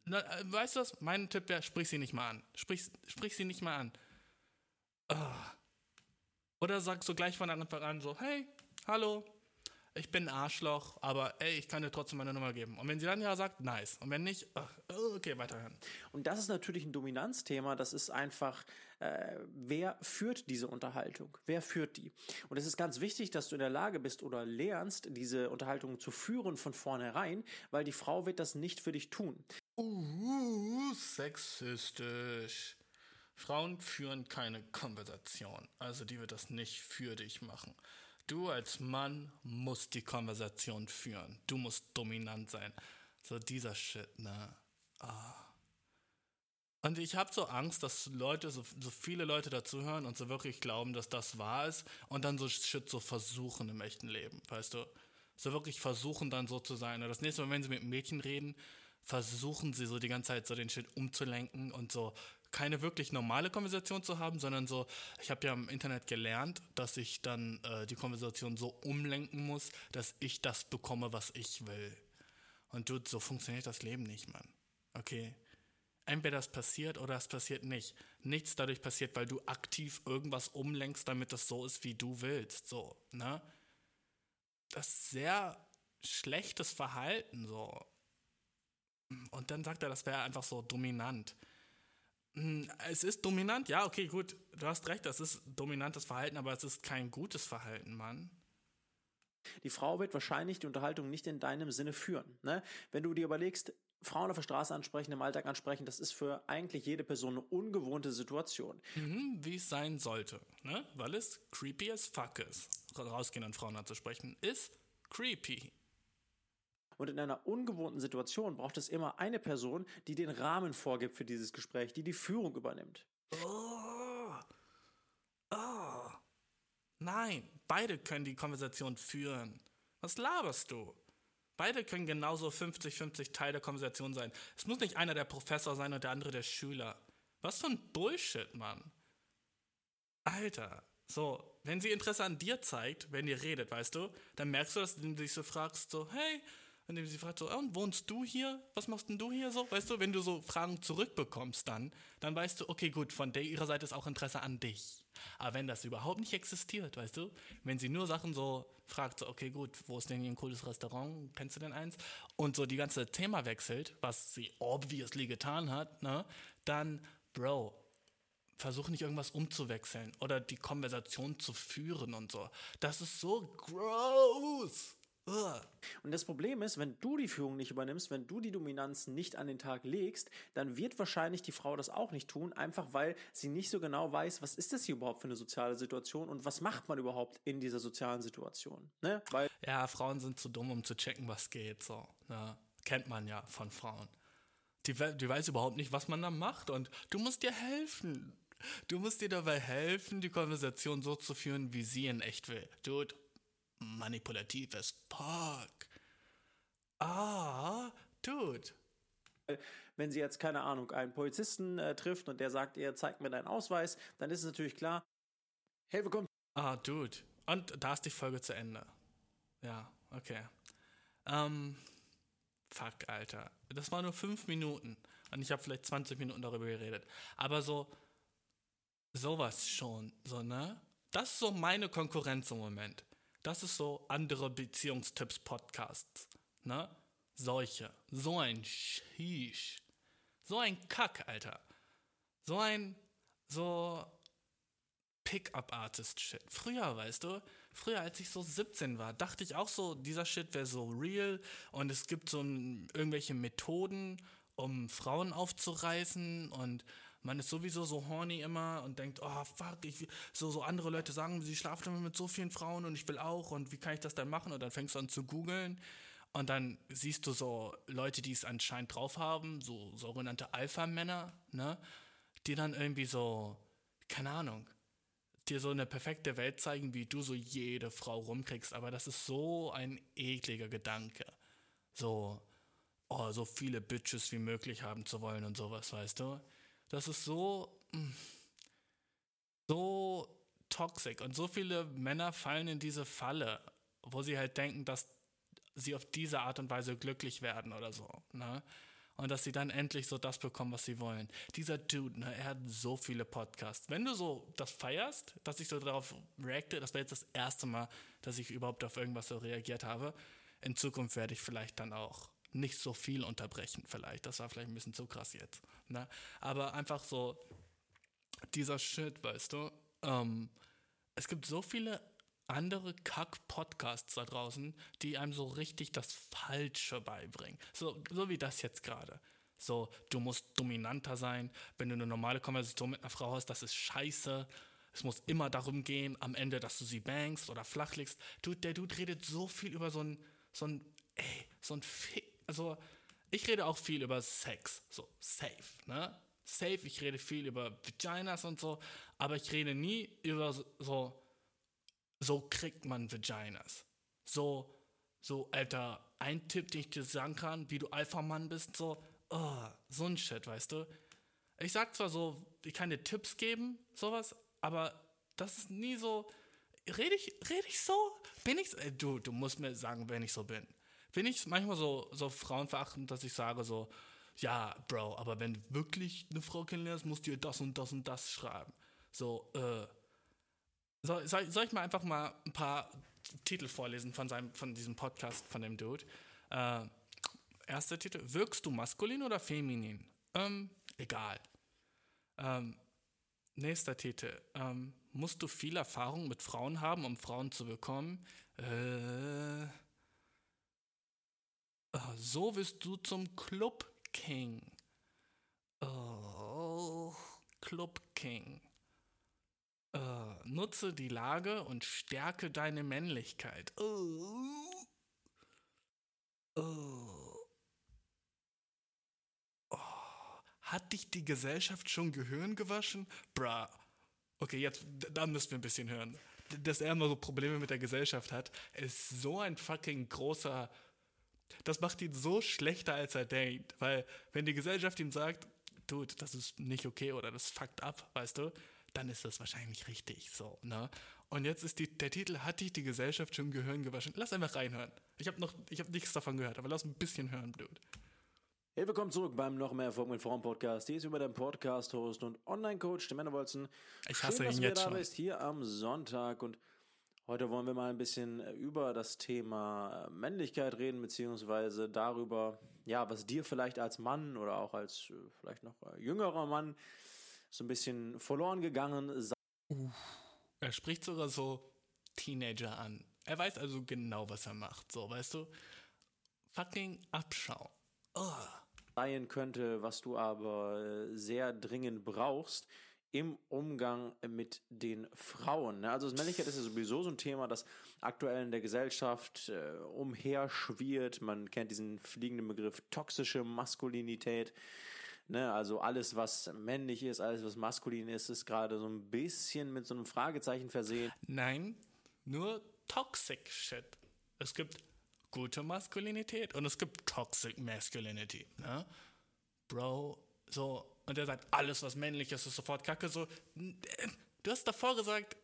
Na, äh, weißt du was? Mein Tipp wäre, sprich sie nicht mal an. Sprich, sprich sie nicht mal an. Oh. Oder sag so gleich von Anfang an so, hey, hallo, ich bin ein Arschloch, aber ey, ich kann dir trotzdem meine Nummer geben. Und wenn sie dann ja sagt, nice. Und wenn nicht, okay, weiterhören. Und das ist natürlich ein Dominanzthema. Das ist einfach, äh, wer führt diese Unterhaltung? Wer führt die? Und es ist ganz wichtig, dass du in der Lage bist oder lernst, diese Unterhaltung zu führen von vornherein, weil die Frau wird das nicht für dich tun. Uh, sexistisch. Frauen führen keine Konversation. Also die wird das nicht für dich machen. Du als Mann musst die Konversation führen. Du musst dominant sein. So dieser Shit, ne? Ah. Und ich habe so Angst, dass Leute, so, so viele Leute dazuhören und so wirklich glauben, dass das wahr ist und dann so Shit so versuchen im echten Leben, weißt du? So wirklich versuchen dann so zu sein. Und das nächste Mal, wenn sie mit Mädchen reden, versuchen sie so die ganze Zeit so den Shit umzulenken und so keine wirklich normale Konversation zu haben, sondern so, ich habe ja im Internet gelernt, dass ich dann äh, die Konversation so umlenken muss, dass ich das bekomme, was ich will. Und du, so funktioniert das Leben nicht, Mann. Okay? Entweder das passiert oder es passiert nicht. Nichts dadurch passiert, weil du aktiv irgendwas umlenkst, damit das so ist, wie du willst. So, ne? Das ist sehr schlechtes Verhalten, so. Und dann sagt er, das wäre einfach so dominant. Hm, es ist dominant, ja, okay, gut. Du hast recht, das ist dominantes Verhalten, aber es ist kein gutes Verhalten, Mann. Die Frau wird wahrscheinlich die Unterhaltung nicht in deinem Sinne führen. Ne? Wenn du dir überlegst, Frauen auf der Straße ansprechen, im Alltag ansprechen, das ist für eigentlich jede Person eine ungewohnte Situation. Mhm, wie es sein sollte, ne? weil es creepy as fuck ist. Rausgehen an Frauen anzusprechen, ist creepy. Und in einer ungewohnten Situation braucht es immer eine Person, die den Rahmen vorgibt für dieses Gespräch, die die Führung übernimmt. Oh. Oh. Nein, beide können die Konversation führen. Was laberst du? Beide können genauso 50-50 Teil der Konversation sein. Es muss nicht einer der Professor sein und der andere der Schüler. Was für ein Bullshit, Mann. Alter, so, wenn sie Interesse an dir zeigt, wenn ihr redet, weißt du, dann merkst du, dass du dich so fragst, so, hey, indem sie fragt so, und wohnst du hier? Was machst denn du hier so? Weißt du, wenn du so Fragen zurückbekommst dann, dann weißt du, okay, gut, von der ihrer Seite ist auch Interesse an dich. Aber wenn das überhaupt nicht existiert, weißt du, wenn sie nur Sachen so fragt, so, okay, gut, wo ist denn hier ein cooles Restaurant? Kennst du denn eins? Und so die ganze Thema wechselt, was sie obviously getan hat, ne, dann, Bro, versuch nicht irgendwas umzuwechseln oder die Konversation zu führen und so. Das ist so gross. Und das Problem ist, wenn du die Führung nicht übernimmst, wenn du die Dominanz nicht an den Tag legst, dann wird wahrscheinlich die Frau das auch nicht tun, einfach weil sie nicht so genau weiß, was ist das hier überhaupt für eine soziale Situation und was macht man überhaupt in dieser sozialen Situation. Ne? Weil ja, Frauen sind zu dumm, um zu checken, was geht. So, ne? Kennt man ja von Frauen. Die, die weiß überhaupt nicht, was man da macht und du musst dir helfen. Du musst dir dabei helfen, die Konversation so zu führen, wie sie in echt will. Dude, manipulativ as fuck. Ah, dude. Wenn sie jetzt, keine Ahnung, einen Polizisten äh, trifft und der sagt ihr, zeigt mir deinen Ausweis, dann ist es natürlich klar, hey, willkommen. Ah, dude. Und da ist die Folge zu Ende. Ja, okay. Ähm, fuck, Alter. Das war nur fünf Minuten. Und ich habe vielleicht 20 Minuten darüber geredet. Aber so, sowas schon, so, ne? Das ist so meine Konkurrenz im Moment. Das ist so andere Beziehungstipps-Podcasts. Ne? Solche. So ein Sheesh. So ein Kack, Alter. So ein, so Pickup-Artist-Shit. Früher, weißt du, früher als ich so 17 war, dachte ich auch so, dieser Shit wäre so real und es gibt so irgendwelche Methoden, um Frauen aufzureißen und man ist sowieso so horny immer und denkt, oh fuck, ich, so, so andere Leute sagen, sie schlafen immer mit so vielen Frauen und ich will auch und wie kann ich das dann machen? Und dann fängst du an zu googeln und dann siehst du so Leute, die es anscheinend drauf haben, so sogenannte Alpha-Männer, ne? Die dann irgendwie so, keine Ahnung, dir so eine perfekte Welt zeigen, wie du so jede Frau rumkriegst. Aber das ist so ein ekliger Gedanke. So, oh, so viele Bitches wie möglich haben zu wollen und sowas, weißt du? Das ist so, mm, so toxisch. Und so viele Männer fallen in diese Falle, wo sie halt denken, dass sie auf diese Art und Weise glücklich werden oder so. Ne? Und dass sie dann endlich so das bekommen, was sie wollen. Dieser Dude, ne, er hat so viele Podcasts. Wenn du so das feierst, dass ich so darauf reacte, das wäre jetzt das erste Mal, dass ich überhaupt auf irgendwas so reagiert habe. In Zukunft werde ich vielleicht dann auch nicht so viel unterbrechen, vielleicht. Das war vielleicht ein bisschen zu krass jetzt. Ne? Aber einfach so, dieser Shit, weißt du, ähm, es gibt so viele andere Kack-Podcasts da draußen, die einem so richtig das Falsche beibringen. So, so wie das jetzt gerade. So, du musst dominanter sein. Wenn du eine normale Konversation mit einer Frau hast, das ist scheiße. Es muss immer darum gehen, am Ende, dass du sie bangst oder flachlegst. Du, der Dude redet so viel über so ein, so ein, ey, so ein Fick also ich rede auch viel über Sex, so safe, ne? Safe, ich rede viel über Vaginas und so, aber ich rede nie über so, so kriegt man Vaginas. So, so, Alter, ein Tipp, den ich dir sagen kann, wie du Alpha-Mann bist, so, oh, so ein Shit, weißt du? Ich sag zwar so, ich kann dir Tipps geben, sowas, aber das ist nie so, rede ich, rede ich so? Bin ich so? Du, du musst mir sagen, wenn ich so bin bin ich manchmal so, so frauenverachtend, dass ich sage so, ja, Bro, aber wenn du wirklich eine Frau kennenlernst, musst du ihr das und das und das schreiben. So, äh, soll, soll, soll ich mal einfach mal ein paar Titel vorlesen von, seinem, von diesem Podcast von dem Dude? Äh, erster Titel, wirkst du maskulin oder feminin? Ähm, egal. Ähm, nächster Titel, ähm, musst du viel Erfahrung mit Frauen haben, um Frauen zu bekommen? Äh, Oh, so wirst du zum Club King. Oh, Club King. Uh, nutze die Lage und stärke deine Männlichkeit. Oh. Oh. Oh. Hat dich die Gesellschaft schon Gehirn gewaschen? Bra. Okay, jetzt, da müssen wir ein bisschen hören. Dass er immer so Probleme mit der Gesellschaft hat, ist so ein fucking großer das macht ihn so schlechter, als er denkt. Weil, wenn die Gesellschaft ihm sagt, Dude, das ist nicht okay oder das fuckt ab, weißt du, dann ist das wahrscheinlich richtig so, ne? Und jetzt ist die, der Titel, hat dich die Gesellschaft schon Gehirn gewaschen? Lass einfach reinhören. Ich habe noch, ich habe nichts davon gehört, aber lass ein bisschen hören, Dude. Hey, willkommen zurück beim Noch mehr Erfolg mit Frauen Podcast. Hier ist über dein Podcast-Host und Online-Coach, der Männerwolzen. Ich hasse Schön, dass ihn du jetzt da schon. bist, hier am Sonntag und heute wollen wir mal ein bisschen über das Thema Männlichkeit reden, beziehungsweise darüber, ja, was dir vielleicht als Mann oder auch als äh, vielleicht noch äh, jüngerer Mann so ein bisschen verloren gegangen sei. Er spricht sogar so Teenager an. Er weiß also genau, was er macht, so, weißt du? Fucking Abschau. Oh. sein könnte, was du aber äh, sehr dringend brauchst im Umgang mit den Frauen. ne? Also das Männlichkeit ist ja sowieso so ein Thema, das aktuell in der Gesellschaft äh, umherschwirrt. Man kennt diesen fliegenden Begriff toxische Maskulinität. Ne? Also alles, was männlich ist, alles, was maskulin ist, ist gerade so ein bisschen mit so einem Fragezeichen versehen. Nein, nur Toxic Shit. Es gibt gute Maskulinität und es gibt Toxic Masculinity. Ne? Bro, so, und er sagt, alles, was männlich ist, ist sofort kacke. So, äh, du hast davor gesagt,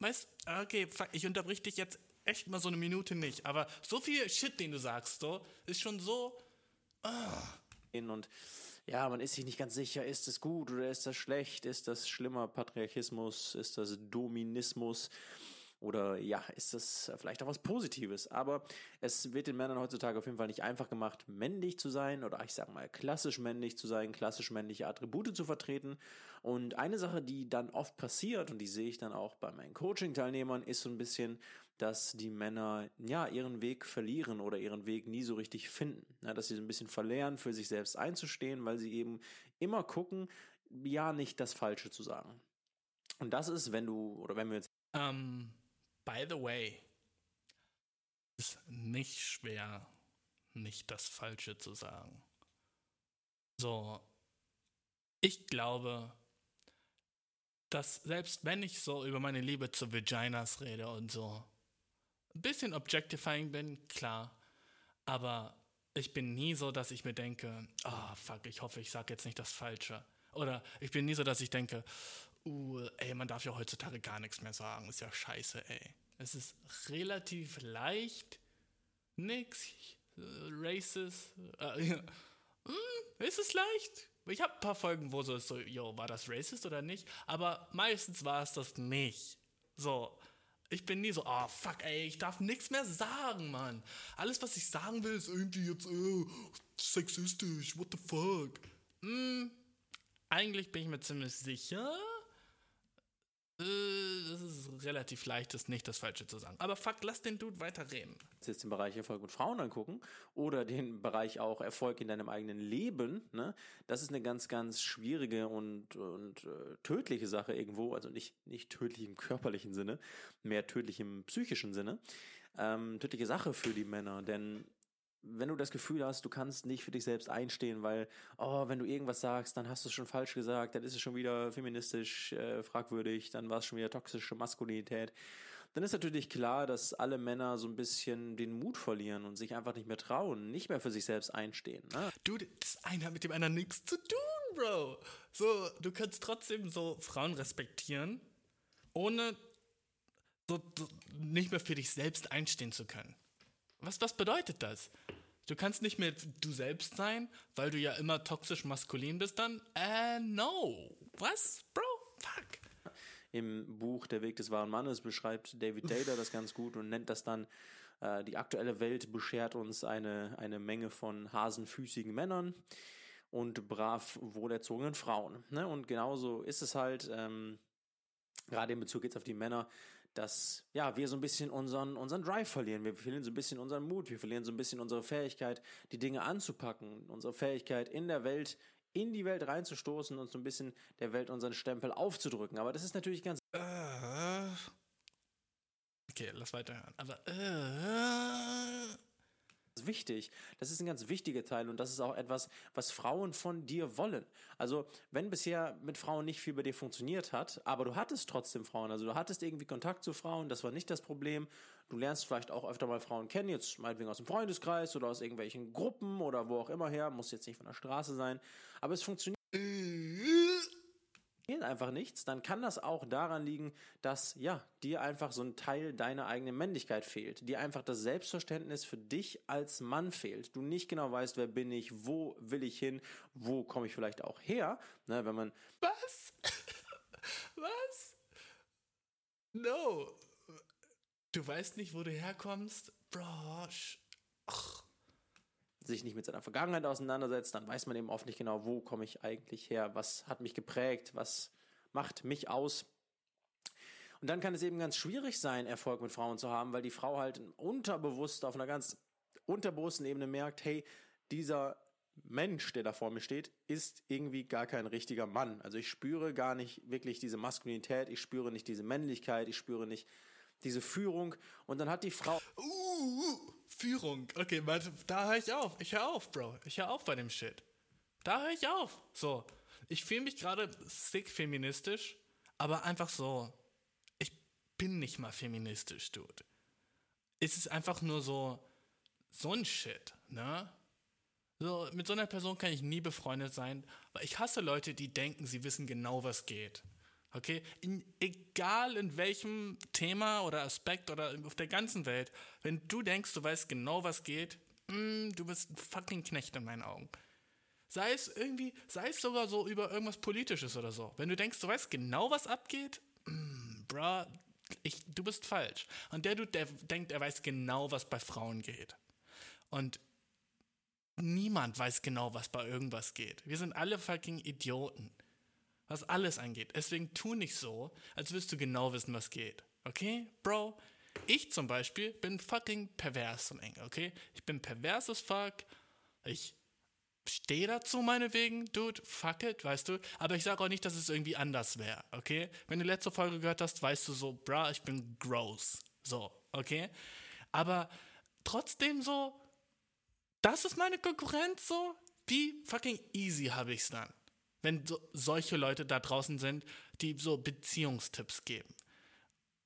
weißt okay, fuck, ich unterbrich dich jetzt echt mal so eine Minute nicht, aber so viel Shit, den du sagst, so, ist schon so. und ja, man ist sich nicht ganz sicher, ist es gut oder ist das schlecht, ist das schlimmer Patriarchismus, ist das Dominismus oder ja, ist das vielleicht auch was Positives. Aber es wird den Männern heutzutage auf jeden Fall nicht einfach gemacht, männlich zu sein oder ich sag mal klassisch männlich zu sein, klassisch männliche Attribute zu vertreten. Und eine Sache, die dann oft passiert und die sehe ich dann auch bei meinen Coaching-Teilnehmern, ist so ein bisschen, dass die Männer ja ihren Weg verlieren oder ihren Weg nie so richtig finden. Ja, dass sie so ein bisschen verlernen, für sich selbst einzustehen, weil sie eben immer gucken, ja nicht das Falsche zu sagen. Und das ist, wenn du, oder wenn wir jetzt Ähm, by the way, ist nicht schwer, nicht das Falsche zu sagen. So, ich glaube, dass selbst wenn ich so über meine Liebe zu Vaginas rede und so, ein bisschen objectifying bin, klar, aber ich bin nie so, dass ich mir denke, ah, fuck, ich hoffe, ich sage jetzt nicht das Falsche. Oder ich bin nie so, dass ich denke, uh, ey, man darf ja heutzutage gar nichts mehr sagen, ist ja scheiße, ey. Es ist relativ leicht, nix, racist, äh, ja. [laughs] Hm, ist es leicht? Ich habe ein paar Folgen, wo so ist so, yo, war das racist oder nicht? Aber meistens war es das nicht. So, ich bin nie so, oh fuck, ey, ich darf nichts mehr sagen, Mann. Alles, was ich sagen will, ist irgendwie jetzt äh, sexistisch, what the fuck. Hm, eigentlich bin ich mir ziemlich sicher, äh, das ist relativ leicht, ist nicht das Falsche zu sagen. Aber fuck, lass den Dude weiterreden. jetzt den Bereich Erfolg mit Frauen angucken oder den Bereich auch Erfolg in deinem eigenen Leben, ne, das ist eine ganz, ganz schwierige und, und äh, tödliche Sache irgendwo, also nicht, nicht tödlich im körperlichen Sinne, mehr tödlich im psychischen Sinne, ähm, tödliche Sache für die Männer, denn wenn du das Gefühl hast, du kannst nicht für dich selbst einstehen, weil, oh, wenn du irgendwas sagst, dann hast du es schon falsch gesagt, dann ist es schon wieder feministisch äh, fragwürdig, dann war es schon wieder toxische Maskulinität, dann ist natürlich klar, dass alle Männer so ein bisschen den Mut verlieren und sich einfach nicht mehr trauen, nicht mehr für sich selbst einstehen. Ne? Dude, das eine hat mit dem anderen nichts zu tun, Bro. So, du kannst trotzdem so Frauen respektieren, ohne so, so nicht mehr für dich selbst einstehen zu können. Was, was bedeutet das? Du kannst nicht mehr du selbst sein, weil du ja immer toxisch maskulin bist, dann? Äh, no. Was? Bro, fuck. Im Buch Der Weg des wahren Mannes beschreibt David Taylor das ganz gut und nennt das dann, äh, die aktuelle Welt beschert uns eine, eine Menge von hasenfüßigen Männern und brav wohlerzogenen Frauen. Ne? Und genauso ist es halt, ähm, gerade in Bezug jetzt auf die Männer, dass ja, wir so ein bisschen unseren, unseren Drive verlieren. Wir verlieren so ein bisschen unseren Mut, wir verlieren so ein bisschen unsere Fähigkeit, die Dinge anzupacken, unsere Fähigkeit in der Welt, in die Welt reinzustoßen und so ein bisschen der Welt unseren Stempel aufzudrücken. Aber das ist natürlich ganz Äh. Okay, lass weiterhören. Aber äh. Wichtig. Das ist ein ganz wichtiger Teil und das ist auch etwas, was Frauen von dir wollen. Also, wenn bisher mit Frauen nicht viel bei dir funktioniert hat, aber du hattest trotzdem Frauen, also du hattest irgendwie Kontakt zu Frauen, das war nicht das Problem. Du lernst vielleicht auch öfter mal Frauen kennen, jetzt meinetwegen aus dem Freundeskreis oder aus irgendwelchen Gruppen oder wo auch immer her, muss jetzt nicht von der Straße sein, aber es funktioniert einfach nichts, dann kann das auch daran liegen, dass ja, dir einfach so ein Teil deiner eigenen Männlichkeit fehlt, dir einfach das Selbstverständnis für dich als Mann fehlt. Du nicht genau weißt, wer bin ich, wo will ich hin, wo komme ich vielleicht auch her, ne, wenn man Was? [laughs] Was? No. Du weißt nicht, wo du herkommst? Bro, ach sich nicht mit seiner Vergangenheit auseinandersetzt, dann weiß man eben oft nicht genau, wo komme ich eigentlich her, was hat mich geprägt, was macht mich aus. Und dann kann es eben ganz schwierig sein, Erfolg mit Frauen zu haben, weil die Frau halt unterbewusst auf einer ganz unterbewussten Ebene merkt, hey, dieser Mensch, der da vor mir steht, ist irgendwie gar kein richtiger Mann. Also ich spüre gar nicht wirklich diese Maskulinität, ich spüre nicht diese Männlichkeit, ich spüre nicht diese Führung. Und dann hat die Frau. Uh, uh, Führung. Okay, da höre ich auf. Ich höre auf, Bro. Ich höre auf bei dem Shit. Da höre ich auf. So. Ich fühle mich gerade sick feministisch, aber einfach so. Ich bin nicht mal feministisch, Dude. Es ist einfach nur so. So ein Shit, ne? So, mit so einer Person kann ich nie befreundet sein, weil ich hasse Leute, die denken, sie wissen genau, was geht. Okay? In, egal in welchem Thema oder Aspekt oder auf der ganzen Welt, wenn du denkst, du weißt genau, was geht, mm, du bist ein fucking Knecht in meinen Augen. Sei es irgendwie, sei es sogar so über irgendwas Politisches oder so. Wenn du denkst, du weißt genau, was abgeht, mm, bruh, ich, du bist falsch. Und der du, der denkt, er weiß genau, was bei Frauen geht. Und niemand weiß genau, was bei irgendwas geht. Wir sind alle fucking Idioten was alles angeht. Deswegen tu nicht so, als würdest du genau wissen, was geht. Okay, Bro? Ich zum Beispiel bin fucking pervers zum Ende, okay? Ich bin pervers as fuck. Ich stehe dazu meinetwegen, dude, fuck it, weißt du? Aber ich sage auch nicht, dass es irgendwie anders wäre, okay? Wenn du letzte Folge gehört hast, weißt du so, bra, ich bin gross. So, okay? Aber trotzdem so, das ist meine Konkurrenz so? Wie fucking easy habe ich's dann? Wenn so, solche Leute da draußen sind, die so Beziehungstipps geben.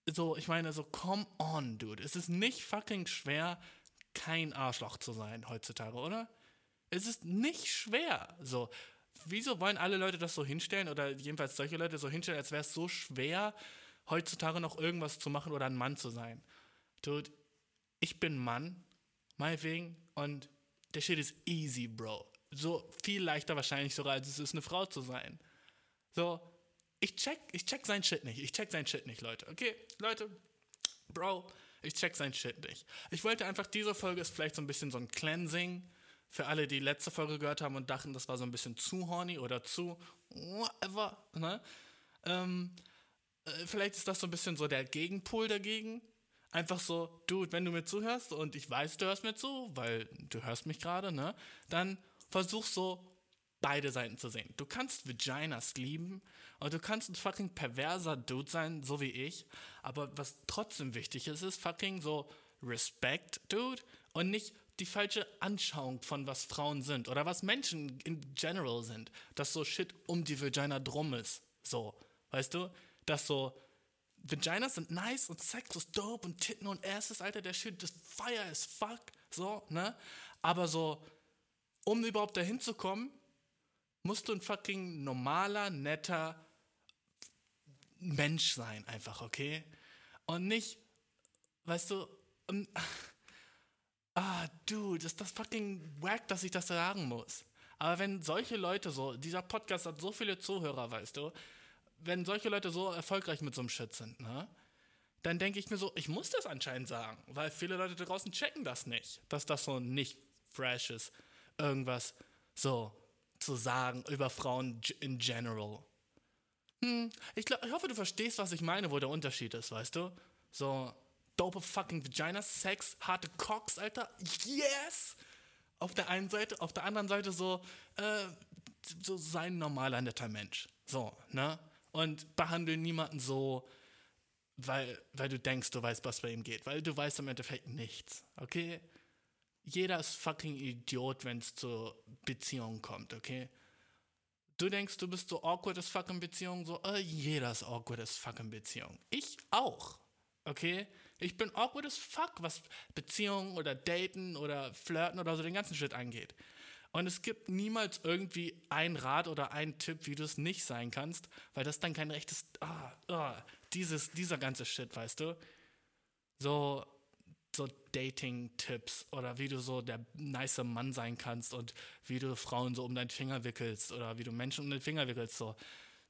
So, ich meine, so, come on, dude. Es ist nicht fucking schwer, kein Arschloch zu sein heutzutage, oder? Es ist nicht schwer. So, wieso wollen alle Leute das so hinstellen oder jedenfalls solche Leute so hinstellen, als wäre es so schwer, heutzutage noch irgendwas zu machen oder ein Mann zu sein? Dude, ich bin Mann, meinetwegen, und der Shit ist easy, Bro so viel leichter wahrscheinlich sogar, als es ist, eine Frau zu sein. So, ich check, ich check sein Shit nicht. Ich check sein Shit nicht, Leute. Okay, Leute, Bro, ich check sein Shit nicht. Ich wollte einfach, diese Folge ist vielleicht so ein bisschen so ein Cleansing für alle, die letzte Folge gehört haben und dachten, das war so ein bisschen zu horny oder zu whatever. Ne? Ähm, äh, vielleicht ist das so ein bisschen so der Gegenpol dagegen. Einfach so, Dude, wenn du mir zuhörst und ich weiß, du hörst mir zu, weil du hörst mich gerade, ne? Dann versuch so beide Seiten zu sehen. Du kannst Vaginas lieben und du kannst ein fucking perverser Dude sein, so wie ich. Aber was trotzdem wichtig ist, ist fucking so Respekt, Dude. Und nicht die falsche Anschauung von was Frauen sind oder was Menschen in general sind. Dass so Shit um die Vagina drum ist. So, weißt du? Dass so Vaginas sind nice und Sex ist dope und Titten und Asses, Alter, der Shit ist fire as fuck. So, ne? Aber so um überhaupt dahin zu kommen, musst du ein fucking normaler, netter Mensch sein, einfach, okay? Und nicht, weißt du, um, [laughs] ah, dude, ist das fucking wack, dass ich das sagen muss. Aber wenn solche Leute so, dieser Podcast hat so viele Zuhörer, weißt du, wenn solche Leute so erfolgreich mit so einem Shit sind, ne? Dann denke ich mir so, ich muss das anscheinend sagen, weil viele Leute draußen checken das nicht, dass das so nicht fresh ist irgendwas so zu sagen über Frauen in general. Hm, ich, glaub, ich hoffe, du verstehst, was ich meine, wo der Unterschied ist, weißt du? So, dope fucking Vagina, Sex, harte Cocks, Alter, yes! Auf der einen Seite, auf der anderen Seite so, äh, so sein normaler, netter Mensch. So, ne? Und behandeln niemanden so, weil, weil du denkst, du weißt, was bei ihm geht. Weil du weißt im Endeffekt nichts, okay? Jeder ist fucking Idiot, wenn es zur Beziehung kommt, okay? Du denkst, du bist so awkward as fuck in Beziehung, so, äh, jeder ist awkward as fuck in Beziehung. Ich auch, okay? Ich bin awkward as fuck, was Beziehungen oder Daten oder Flirten oder so den ganzen Shit angeht. Und es gibt niemals irgendwie einen Rat oder einen Tipp, wie du es nicht sein kannst, weil das dann kein rechtes, ah, ah, dieses, dieser ganze Shit, weißt du? So, so Dating-Tipps oder wie du so der nice Mann sein kannst und wie du Frauen so um deinen Finger wickelst oder wie du Menschen um den Finger wickelst, so.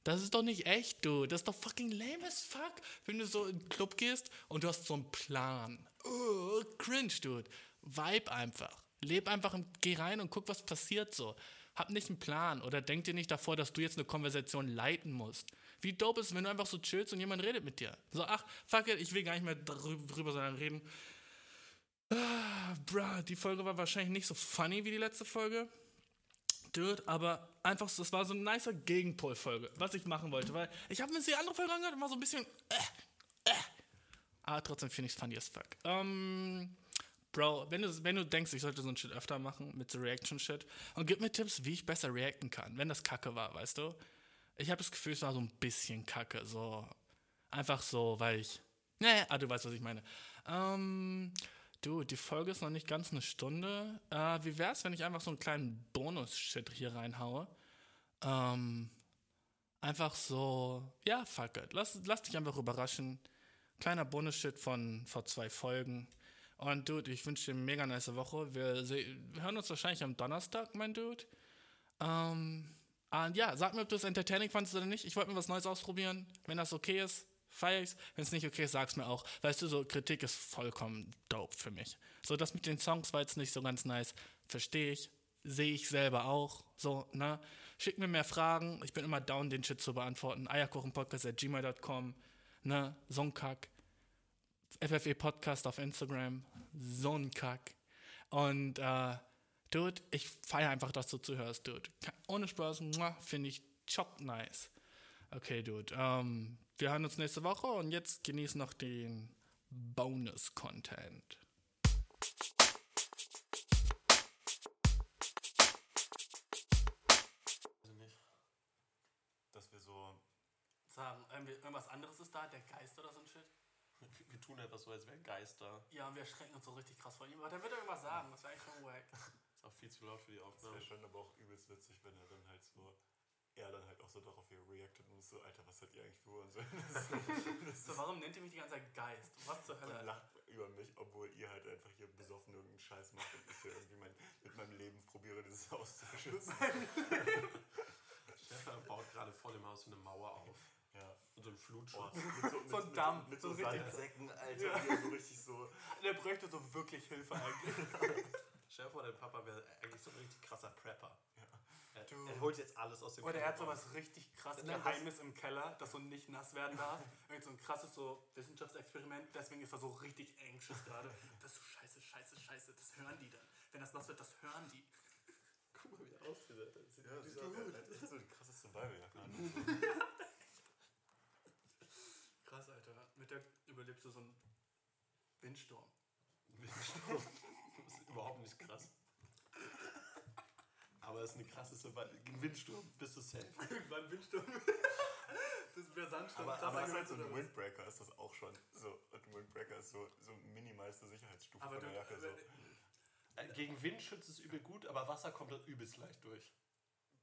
Das ist doch nicht echt, du. Das ist doch fucking lame as fuck, wenn du so in den Club gehst und du hast so einen Plan. Uh, cringe, dude. Vibe einfach. Leb einfach und geh rein und guck, was passiert so. Hab nicht einen Plan oder denk dir nicht davor, dass du jetzt eine Konversation leiten musst. Wie dope ist wenn du einfach so chillst und jemand redet mit dir. So, ach, fuck it, ich will gar nicht mehr drüber, sondern reden. Ah, bruh, die Folge war wahrscheinlich nicht so funny wie die letzte Folge. Dude, aber einfach, das war so eine nicer Gegenpol-Folge, was ich machen wollte, weil ich habe mir die andere Folge angehört und war so ein bisschen. Äh, äh. Aber trotzdem finde ich es funny as fuck. Ähm. Bro, wenn du, wenn du denkst, ich sollte so ein Shit öfter machen mit so Reaction-Shit und gib mir Tipps, wie ich besser reacten kann, wenn das kacke war, weißt du? Ich habe das Gefühl, es war so ein bisschen kacke, so einfach so, weil ich. Nee, ah, du weißt, was ich meine. Ähm, du, die Folge ist noch nicht ganz eine Stunde. Äh, wie wär's, wenn ich einfach so einen kleinen Bonus-Shit hier reinhaue? Ähm, einfach so, ja, fuck it. Lass, lass dich einfach überraschen. Kleiner Bonus-Shit von vor zwei Folgen. Und Dude, ich wünsche dir eine mega nice Woche. Wir, wir, hören uns wahrscheinlich am Donnerstag, mein Dude. Ähm, und ja, sag mir, ob du es entertaining fandest oder nicht. Ich wollte mir was Neues ausprobieren. Wenn das okay ist, feier ich's. Wenn es nicht okay ist, sag's mir auch. Weißt du, so Kritik ist vollkommen dope für mich. So, das mit den Songs war jetzt nicht so ganz nice. Verstehe ich. Sehe ich selber auch. So, ne? Schick mir mehr Fragen. Ich bin immer down, den Shit zu beantworten. Eierkuchenpodcast.gmail.com. Ne? So ein Kack. FFE Podcast auf Instagram. So ein Kack. Und, äh, Dude, ich feiere einfach, dass du zuhörst, Dude. Ohne Spaß, finde ich chock nice. Okay, Dude. Ähm, wir hören uns nächste Woche und jetzt genieß noch den Bonus-Content. Dass wir so sagen, irgendwas anderes ist da, der Geist oder so ein Shit. Wir tun etwas so, als wären Geister. Ja, und wir erschrecken uns so richtig krass vor ihm. Aber der wird irgendwas sagen, das wäre eigentlich schon wack. Ist auch viel zu laut für die Aufnahme. Das wäre schon aber auch übelst witzig, wenn er dann halt so, er dann halt auch so darauf reactet und so, Alter, was hat ihr eigentlich für Uhren? [laughs] so, warum nennt ihr mich die ganze Zeit Geist? Was zur Hölle? Und lacht über mich, obwohl ihr halt einfach hier besoffen irgendeinen Scheiß macht und ich hier irgendwie mein, mit meinem Leben probiere, dieses Haus zu beschützen. [laughs] Stefan baut gerade vor dem Haus eine Mauer auf. Ja. Und so ein Flutschutz. Mit so, So ein Damm, Mit so so, richtig- Sandsäcken, Alter. Hier so richtig so. Der bräuchte so wirklich Hilfe eigentlich. [laughs] Stell dir vor, dein Papa wäre eigentlich so ein richtig krasser Prepper. Er, Du. er holt jetzt alles aus dem Oder er hat Keller sowas richtig krasses Geheimnis im Keller, das so nicht nass werden darf. [laughs] Irgend so ein krasses so Wissenschaftsexperiment, deswegen ist er so richtig anxious gerade. Das ist so scheiße, scheiße, scheiße, das hören die dann. Wenn das nass wird, das hören die. Guck mal, wie er aussieht. Alter. Das Ja, das ist, so- auch- das ist so die krasse Survival-Jacke an. Krass, Alter. Mit der überlebst du so einen Windsturm. Windsturm. [laughs] Das ist überhaupt nicht krass. Aber es ist eine krasse Survival. Ein Windsturm, bist du safe. Irgendwann Windsturm. [laughs] das wäre Sandsturm. Aber, aber das ist halt so ein? Windbreaker, ist das auch schon. So, und ein Windbreaker ist so, so minimalste Sicherheitsstufe Aber von der Jacke. So. Äh, Gegen Wind schützt es übel gut, aber Wasser kommt da übelst leicht durch.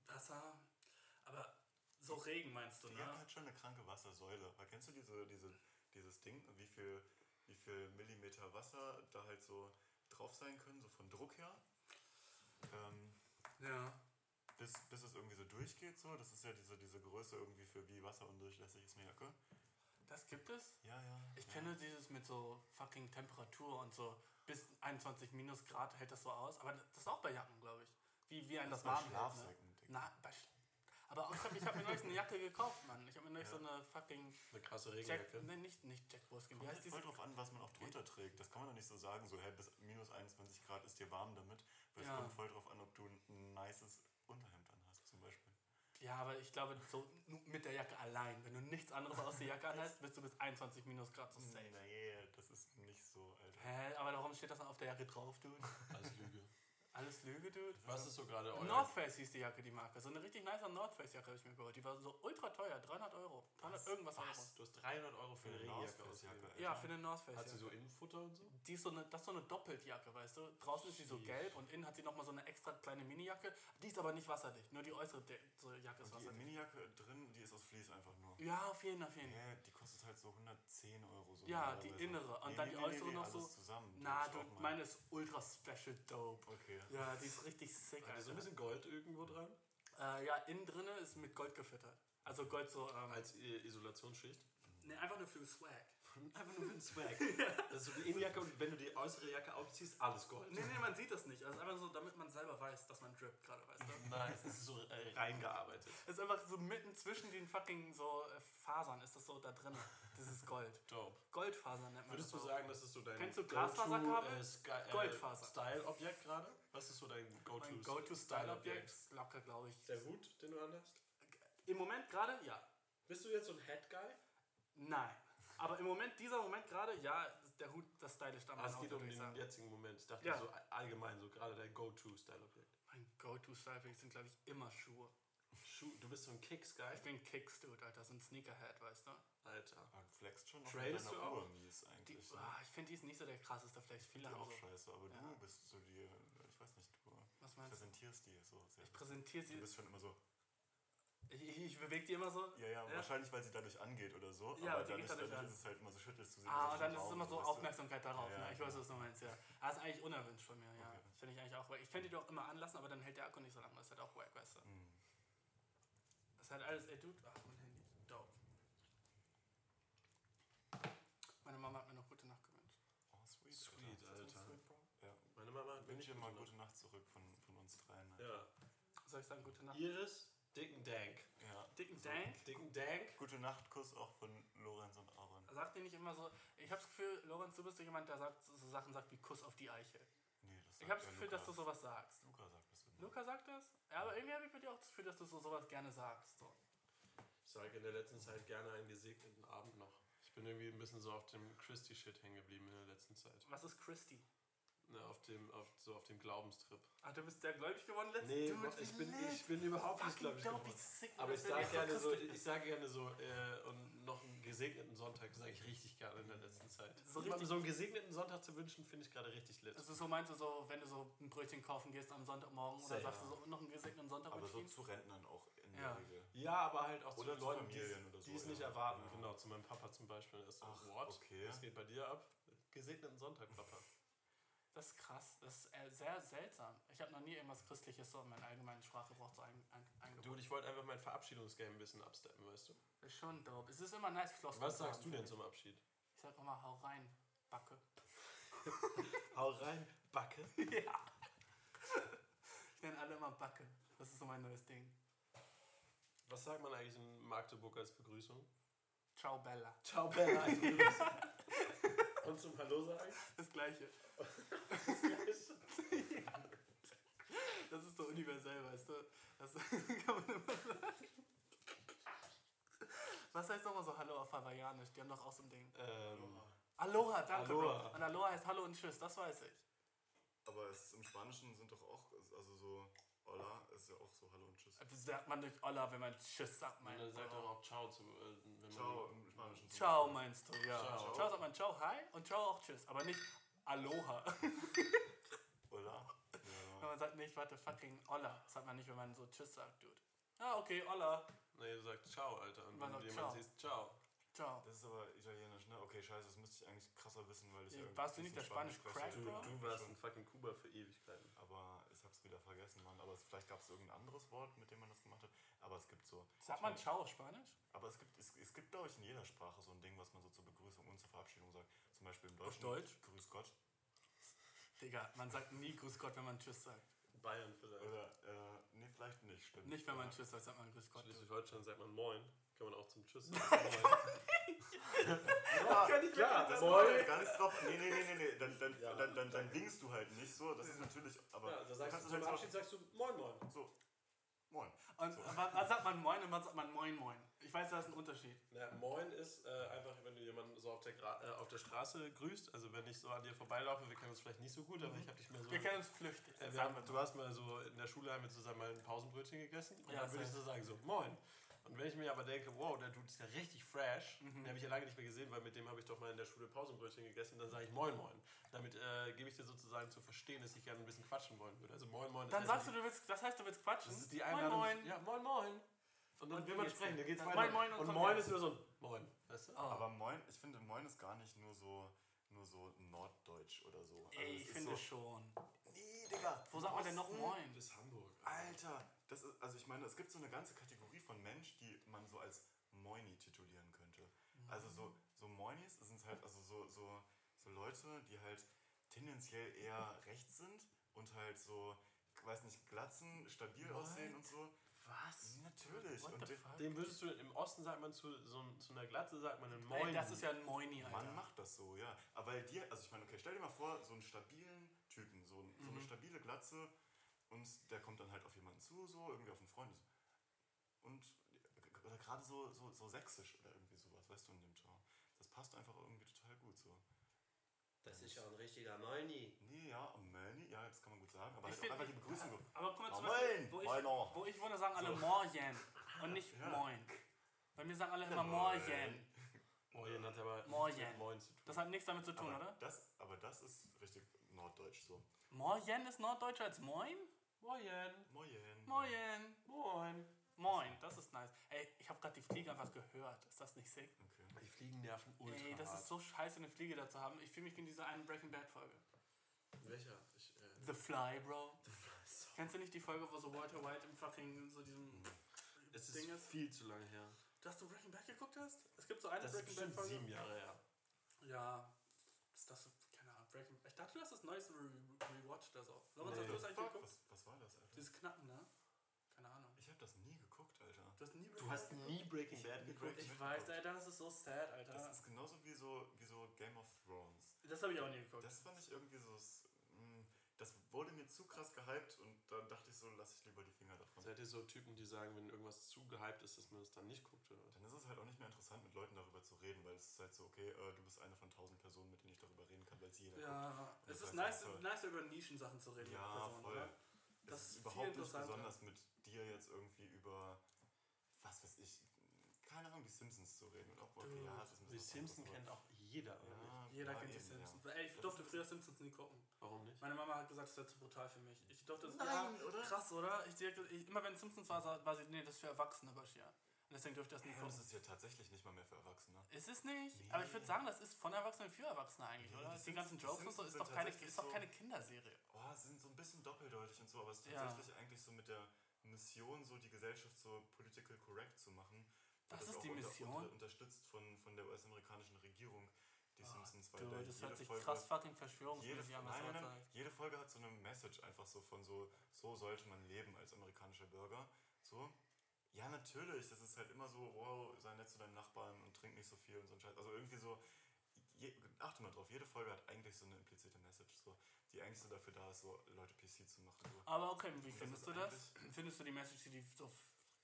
Wasser. Aber so Regen meinst du, Die ne? Jacke hat schon eine kranke Wassersäule. Aber kennst du diese, diese, dieses Ding, wie viel, wie viel Millimeter Wasser da halt so drauf sein können, so von Druck her? Ähm, Ja. bis, bis es irgendwie so durchgeht, so. Das ist ja diese, diese Größe irgendwie für wie wasserundurchlässig ist eine Jacke. Das gibt es? Ja, ja. Ich ja. kenne dieses mit so fucking Temperatur und so bis 21 Minusgrad hält das so aus. Aber das ist auch bei Jacken, glaube ich. Wie, wie ein das, bei warm hält. Ne? Schlafsäcken. Na, bei Sch aber auch, ich habe mir neulich eine Jacke gekauft, Mann. Ich habe mir neulich so eine fucking Eine krasse Jack, Regenjacke. nein, nicht, nicht Jack Wolfskin. Kommt halt voll drauf an, was man auch drunter trägt. Das kann man doch nicht so sagen, so, hey, bis minus 21 Grad ist dir warm damit. Weil Ja. es kommt voll drauf an, ob du ein nices Unterhemd an hast, zum Beispiel. Ja, aber ich glaube, so mit der Jacke allein, wenn du nichts anderes aus der Jacke anhast, bist du bis 21 Minusgrad so safe. Nee, das ist nicht so, Alter. Hä, aber warum steht das dann auf der Jacke drauf, dude? Alles Lüge. Alles Lüge, dude? Was ist so gerade euer... North Face hieß die Jacke, die Marke. So eine richtig nice North Face Jacke habe ich mir geholt. Die war so ultra teuer, 300 Euro. 300 irgendwas Euro. Was? Du hast 300 Euro für eine Regenjacke North Face Jacke, ausgegeben. Ja, für eine North Face Hat sie so Innenfutter und so? Die ist so eine, das ist so eine Doppeltjacke, weißt du? Draußen ist sie so gelb und innen hat sie nochmal so eine extra kleine Minijacke. Die ist aber nicht wasserdicht. Nur die äußere De so Jacke ist Die wasserdicht. Minijacke drin, die ist aus Vlies Ja, auf jeden, auf jeden. Hä, die kostet halt so 110 Euro. So Ja, die innere. Und Nee, dann nee, die nee, äußere nee, noch so. zusammen. Na, du, meine ist ultra special dope. Okay. Ja, die ist richtig sick, Hat die so ein bisschen Gold irgendwo dran? Äh, ja, innen drinne ist mit Gold gefüttert. Also Gold so, ähm, Als Isolationsschicht? ne, einfach nur für Swag. [laughs] Einfach nur für den Swag. [laughs] Das ist so die Innenjacke und wenn du die äußere Jacke aufziehst, alles Gold. Nee, nee, man sieht das nicht. Also einfach so, damit man selber weiß, dass man drippt gerade, weißt du? Nice, das ist so äh, reingearbeitet. Es ist einfach so mitten zwischen den fucking so äh, Fasern ist das so da drin. Dieses Gold. Dope. Goldfasern nennt man Würdest du das. so. sagen, das ist so dein Kennst du Glasfaserkabel? Äh, äh, Goldfaser. Style-Objekt gerade? Was ist so dein Go-to Go-To-Style-Objekt ist locker, glaube ich. Der Hut, den du anhast? Im Moment gerade, ja. Bist du jetzt so ein Head-Guy? Nein. Aber im Moment, dieser Moment gerade, ja, der Hut, das stylisch am Ah, es geht um den sagen. jetzigen Moment. Ich dachte Ja. so allgemein, so gerade dein Go-to-Style-Objekt. Mein Go-To-Style sind, glaube ich, immer Schuhe. Schuh, du bist so ein Kicks-Guy? Ich bin Kicks-Dude, Alter, so ein Sneakerhead, weißt du? Alter. Du flexst schon mit du auch? Uhr mies Die, eigentlich. ne? ah, ich finde, die ist nicht so der krasseste Flex. Viele Die haben auch so. scheiße, aber Ja. du bist so die, ich weiß nicht, du Was meinst du? präsentierst die so sehr. Ich präsentiere Du sie. bist schon immer so, Ich, ich, bewege die immer so. ja, ja, wahrscheinlich, weil sie dadurch angeht oder so. Ja, aber geht dadurch, dadurch ist es halt immer so, schüttelst du sie. Ah, und dann ist es immer so? Aufmerksamkeit darauf. Ja, ne? Ich ja, weiß, was du meinst, ja. Ah, ist eigentlich unerwünscht von mir, ja. Okay. Das finde ich eigentlich auch wack. Ich könnte die doch immer anlassen, aber dann hält der Akku nicht so lange. Das ist halt auch wack, weißt du. Hm. Das ist halt alles, ey, Dude. Ach, mein Handy. Dope. Meine Mama hat mir noch gute Nacht gewünscht. Oh, sweet, Sweet, Alter. Alter. Ja. Meine Mama hat Wünsche dir mal gute gute Nacht zurück von, von uns dreien. Alter. Ja. Soll ich sagen, gute Nacht? Iris, Dicken Dank. ja. Dicken Dank. Dicken Dank. Gute Nacht, Kuss auch von Lorenz und Aaron. Sagt ihr nicht immer so, ich habe das Gefühl, Lorenz, du bist so jemand, der sagt, so Sachen sagt wie Kuss auf die Eichel. Nee, das Ich habe das ja Gefühl, Luca. dass du sowas sagst. Luca sagt das immer. Luca sagt das? Ja, aber irgendwie habe ich bei dir auch das Gefühl, dass du so sowas gerne sagst. So. Ich sage in der letzten Zeit gerne einen gesegneten Abend noch. Ich bin irgendwie ein bisschen so auf dem Christy-Shit hängen geblieben in der letzten Zeit. Was ist Christy? Ne, auf dem, auf, so auf dem Glaubenstrip. Ach, du bist sehr gläubig geworden letztens? Nee, Dude, ich bin, lit. ich bin überhaupt nicht gläubig geworden. sick, Aber ich das sage gerne so, ich sage gerne so, äh, und noch einen gesegneten Sonntag sage ich richtig gerne in der letzten Zeit. So richtig- so einen gesegneten Sonntag zu wünschen, finde ich gerade richtig lit. Also so meinst du so, wenn du so ein Brötchen kaufen gehst am Sonntagmorgen oder Sehr, sagst ja. du so noch einen gesegneten Sonntag Aber so zu Rentnern auch in Ja. der Regel. Ja, aber halt auch Oder zu Leuten, die Familien oder so, die es ja. nicht erwarten. Ja. Genau, zu meinem Papa zum Beispiel. Er ist so, Ach, what? okay. Was geht bei dir ab? Gesegneten Sonntag, Papa. Das ist krass, das ist äh, sehr seltsam. Ich habe noch nie irgendwas Christliches so in meinen allgemeinen Sprachgebrauch so ein, ein, Du, eingebaut. und ich wollte einfach mein Verabschiedungsgame ein bisschen absteppen, weißt du? Das ist schon dope. Es ist immer nice, Floskeln Was sagst haben, du denn zum Abschied? Ich Ich sag immer, hau rein, Backe. [laughs] Hau rein, Backe. [laughs] ja. Ich nenne alle immer Backe. Das ist so mein neues Ding. Was sagt man eigentlich in Magdeburg als Begrüßung? Ciao, Bella. Ciao, Bella als [laughs] Begrüßung. Und zum Hallo sagen? Das Gleiche. [laughs] Das ist so universell, weißt du? Das [laughs] kann man immer sagen. Was heißt nochmal so Hallo auf Hawaiianisch? Die haben doch auch so ein Ding. Ähm, Aloha, danke, Aloha. Bro. Und Aloha heißt Hallo und Tschüss, das weiß ich. Aber es, im Spanischen sind doch auch, also so, Hola ist ja auch so Hallo und Tschüss. Das sagt man durch Olla, wenn man Tschüss sagt, und mein dann sagt auch Ciao zu. Äh, wenn Ciao Man, im Spanischen. Ciao meinst du, ja. Ciao. Ciao. sagt man Ciao, Hi und Ciao auch Tschüss, aber nicht Aloha. [laughs] [laughs] Wenn Ja. man sagt nicht, warte, fucking Olla. Das sagt man nicht, wenn man so Tschüss sagt, Dude. Ah, okay, Olla. nee, du sagst Ciao, Alter. Und Man wenn du sagt jemanden Ciao. siehst, Ciao. Ciao. Das ist aber italienisch, ne? Okay, scheiße, das müsste ich eigentlich krasser wissen, weil ich Ja, irgendwie warst du nicht der Spanisch spreche. Crack, Du, Bro? du warst in fucking Kuba für Ewigkeiten. Aber ich hab's wieder vergessen, Mann. Aber es, vielleicht gab es irgendein anderes Wort, mit dem man das gemacht hat. Aber es gibt so. Sagt man Ciao auf Spanisch? Aber es gibt, es, es gibt glaube ich, in jeder Sprache so ein Ding, was man so zur Begrüßung und zur Verabschiedung sagt. Zum Beispiel im Deutschen. Deutsch? Grüß Gott. Digga, man sagt nie Grüß Gott, wenn man Tschüss sagt. Bayern vielleicht. Oder, äh, nee, vielleicht nicht, stimmt. Nicht, wenn man. Tschüss sagt, sagt man Grüß Gott. Schleswig-Holstein sagt man Moin. Kann man auch zum Tschüss [laughs] sagen. Ja, das Moin. Gar nicht drauf. Nee, nee, nee, nee, nee. Dann, dann, dann, dann, dann winkst du halt nicht so. Das ist natürlich. Aber Ja, da du sagst kannst du zum halt Abschied sagst du Moin Moin. so. moin. Und was, was sagt man Moin und was sagt man Moin Moin? Ich weiß, da ist ein Unterschied. Ja, moin ist äh, einfach, wenn du jemanden so auf der, Gra äh, auf der Straße grüßt. Also wenn ich so an dir vorbeilaufe, wir kennen uns vielleicht nicht so gut, aber ich habe dich mehr so... Wir kennen uns flüchtig. Äh, wir haben, du hast mal so in der Schule haben wir zusammen mal ein Pausenbrötchen gegessen und Ja, dann würde ich so sagen so moin. Und wenn ich mir aber denke, wow, der Dude ist ja richtig fresh, den habe ich ja lange nicht mehr gesehen, weil mit dem habe ich doch mal in der Schule Pausenbrötchen gegessen, dann sage ich moin moin. Damit äh, gebe ich dir sozusagen zu verstehen, dass ich gerne ein bisschen quatschen wollen würde. Also moin moin. Dann ist sagst du, du willst, das heißt, du willst quatschen. das ist die Moin Einladung. Moin. Ja, moin moin. Und dann Und will wie man sprechen, dann geht's Dann weiter. moin, moin und und moin ist nur so ein moin, weißt du? Oh. Aber moin, ich finde, moin ist gar nicht nur so, nur so norddeutsch oder so. Also Ey, es ich finde so, schon. Nee, Digga. Wo sagt man denn noch? Moin? Das ist Hamburg. Alter, das ist, also ich meine, es gibt so eine ganze Kategorie von Mensch, die man so als Moini titulieren könnte. Also so, so Moinis sind halt, also so, so, so Leute, die halt tendenziell eher rechts sind und halt so, ich weiß nicht, glatzen, stabil aussehen und so. Was? Natürlich. What Und? Dem würdest du, im Osten sagt man zu, so, zu einer Glatze, sagt man einen Moin. Ey, das ist ja ein Moini, Alter. Man macht das so, ja. Aber weil dir, also ich meine, okay, stell dir mal vor, so einen stabilen Typen, so, so Mhm. eine stabile Glatze und der kommt dann halt auf jemanden zu, so irgendwie auf einen Freund. Und oder gerade so, so, so sächsisch oder irgendwie sowas, weißt du, in dem Genre. Das passt einfach irgendwie total gut so. Das ist ja ein richtiger Moini. Nee, ja, Melanie, ja, das kann man gut sagen, aber Ich halt einfach die Begrüßung so. Aber guck mal, zum Beispiel, moin, wo ich, wo ich wohne, sagen alle Morgen und nicht Ja. Moin. Bei mir sagen alle immer Morgen. Moin hat aber Moin. mit Moin zu tun. Das hat nichts damit zu tun, Aber oder? das, aber das ist richtig norddeutsch so. Morgen ist norddeutscher als Moin? Moin. Moin. Moin. Moin. Moin, das ist nice. Ey, ich habe gerade die Fliege einfach gehört. Ist das nicht sick? Okay. Die Fliegen nerven ultra Ey, das hart. ist so scheiße, eine Fliege da zu haben. Ich fühle mich wie in dieser einen Breaking Bad Folge. Welcher? Ich, äh, The Fly, Bro. Kennst du nicht die Folge, wo so Walter White im fucking so diesem es ist Ding ist? viel zu lange her. Dass du Breaking Bad geguckt hast? Es gibt so eine Das Breaking Bad Folge. sieben Jahre her. Ja. Ist das so, keine Ahnung, Breaking Ich dachte, du hast das neueste Re rewatcht oder so. Lorenz, hast Nee. du das eigentlich geguckt? was, was war das, Alter? Dieses Knacken, ne? Keine Ahnung. Ich habe das nie geguckt, hast nie Du hast nie Breaking Bad geguckt? Ich weiß, Alter, das ist so sad, Alter. Das Das, ist genauso wie so, wie so Game of Thrones. habe ich auch nie geguckt. Das fand ich irgendwie so. mh, Das wurde mir zu krass gehypt und dann dachte ich so, lass ich lieber die Finger davon. Seid ihr so Typen, die sagen, wenn irgendwas zu gehypt ist, dass man es dann nicht guckt? Oder? Dann ist es halt auch nicht mehr interessant, mit Leuten darüber zu reden, weil es ist halt so, okay, äh, du bist eine von tausend Personen, mit denen ich darüber reden kann, weil es jeder ja, Das es ist nice, das ist nice über Nischensachen zu reden. Ja, Personen, voll. oder? Es Das ist ist viel überhaupt nicht besonders mit dir jetzt irgendwie über, was weiß ich, keine Ahnung, die Simpsons zu reden. Und auch, okay, ja, Die Simpsons kennt auch jeder, oder nicht? aber- Jeder ja, kennt die eben, Simpsons. Ja. Ey, ich Das durfte früher Simpsons nie gucken. Warum nicht? Meine Mama hat gesagt, das wäre zu brutal für mich. Ich durfte das Nein, ja, oder? krass, oder? Ich, ich, immer wenn Simpsons war, war sie, nee, das ist für Erwachsene, Bashir. Und deswegen dürfte ich das nie Ja, und es gucken. ist ja tatsächlich nicht mal mehr für Erwachsene. Ist es nicht? Nee. Aber ich würde sagen, das ist von Erwachsenen für Erwachsene eigentlich, Nee, oder? die Die, Simpsons- ganzen die Jokes und so Simpsons ist doch keine, ist doch keine Kinderserie. Oh, sie sind so ein bisschen doppeldeutig und so, aber es ist Ja. tatsächlich eigentlich so mit der Mission, so die Gesellschaft so political correct zu machen. Das Wird ist auch die Mission? Unter, unterstützt von, von der US-amerikanischen Regierung, die Simpsons, weil Dude, das jede hört sich Folge, krass fucking jede, verschwörungsmäßig an, was nein, du nein, da nein, sagst. jede Folge hat so eine Message einfach so von so, so sollte man leben als amerikanischer Bürger. So, ja, natürlich, das ist halt immer so, wow, sei nett zu deinen Nachbarn und trink nicht so viel und so ein Scheiß. Also irgendwie so, je, achte mal drauf, jede Folge hat eigentlich so eine implizite Message, so, die eigentlich so dafür da ist, so Leute PC zu machen. So. Aber okay, wie das findest du das? Findest du die Message, die so,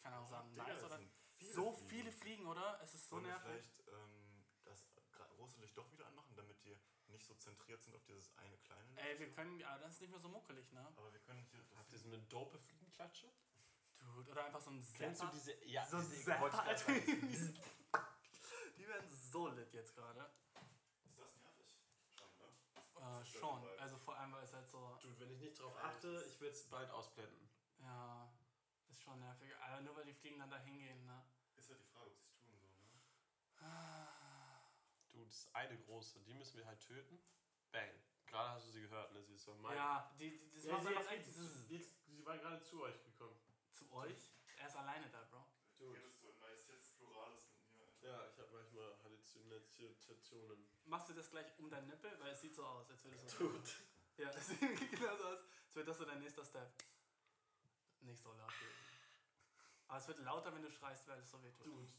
keine Ahnung, sagen, Digga, nice oder? viele so Fliegen. viele Fliegen, oder? Es ist so Wollen nervig. vielleicht ähm, das große Licht doch wieder anmachen, damit die nicht so zentriert sind auf dieses eine kleine Licht? Ey, wir können, ja, das ist nicht mehr so muckelig, ne? Aber wir können hier. Habt ihr so eine dope Fliegenklatsche? Dude, oder einfach so ein Kennst du Zapper. diese? Ja, So diese- Zapper. [laughs] Die werden so lit jetzt gerade. Schon, schon. Also vor allem, weil es halt so, Dude, wenn ich nicht drauf achte, ich will es bald ausblenden. ja, ist schon nervig. Aber nur weil die Fliegen dann da hingehen, ne? Ist ja die Frage, ob sie es tun, so, ne? Du, das ist eine große, die müssen wir halt töten. Bang. Gerade hast du sie gehört, ne? Sie ist so mein. Ja, die, die, das Ja, macht sie, jetzt, echt jetzt, sie war gerade zu euch gekommen. zu euch. Er ist alleine da, Bro. Dude. Redest du in Majestäts Pluralis mit mir? Alter? Ja, ich habe manchmal Halluzinationen. Machst du das gleich um deinen Nippel? Weil es sieht so aus, als würdest du. Dude. Ja, [laughs] es sieht genau so aus, als wäre das so dein nächster Step. Nicht so laut. Aber es wird lauter, wenn du schreist, weil es so wehtut. Dude.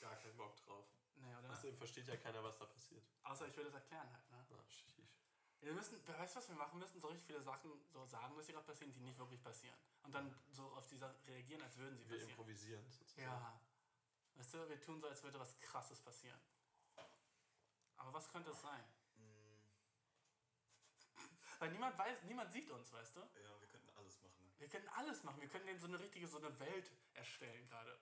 Gar keinen Bock drauf. Nee, oder? Außerdem versteht ja keiner, was da passiert. Außer ich würde es erklären halt, ne? Na, sheesh. Wir müssen, weißt du, was wir machen müssen? So richtig viele Sachen so sagen, dass sie gerade passieren, die nicht wirklich passieren. Und dann so auf die Sachen reagieren, als würden sie Wir passieren. improvisieren sozusagen. Ja. Weißt du, wir tun so, als würde was krasses passieren. Aber was könnte es sein? Weil niemand weiß, niemand sieht uns, weißt du? Ja, wir könnten alles machen. Wir können alles machen. Wir können denen so eine richtige, so eine Welt erstellen gerade.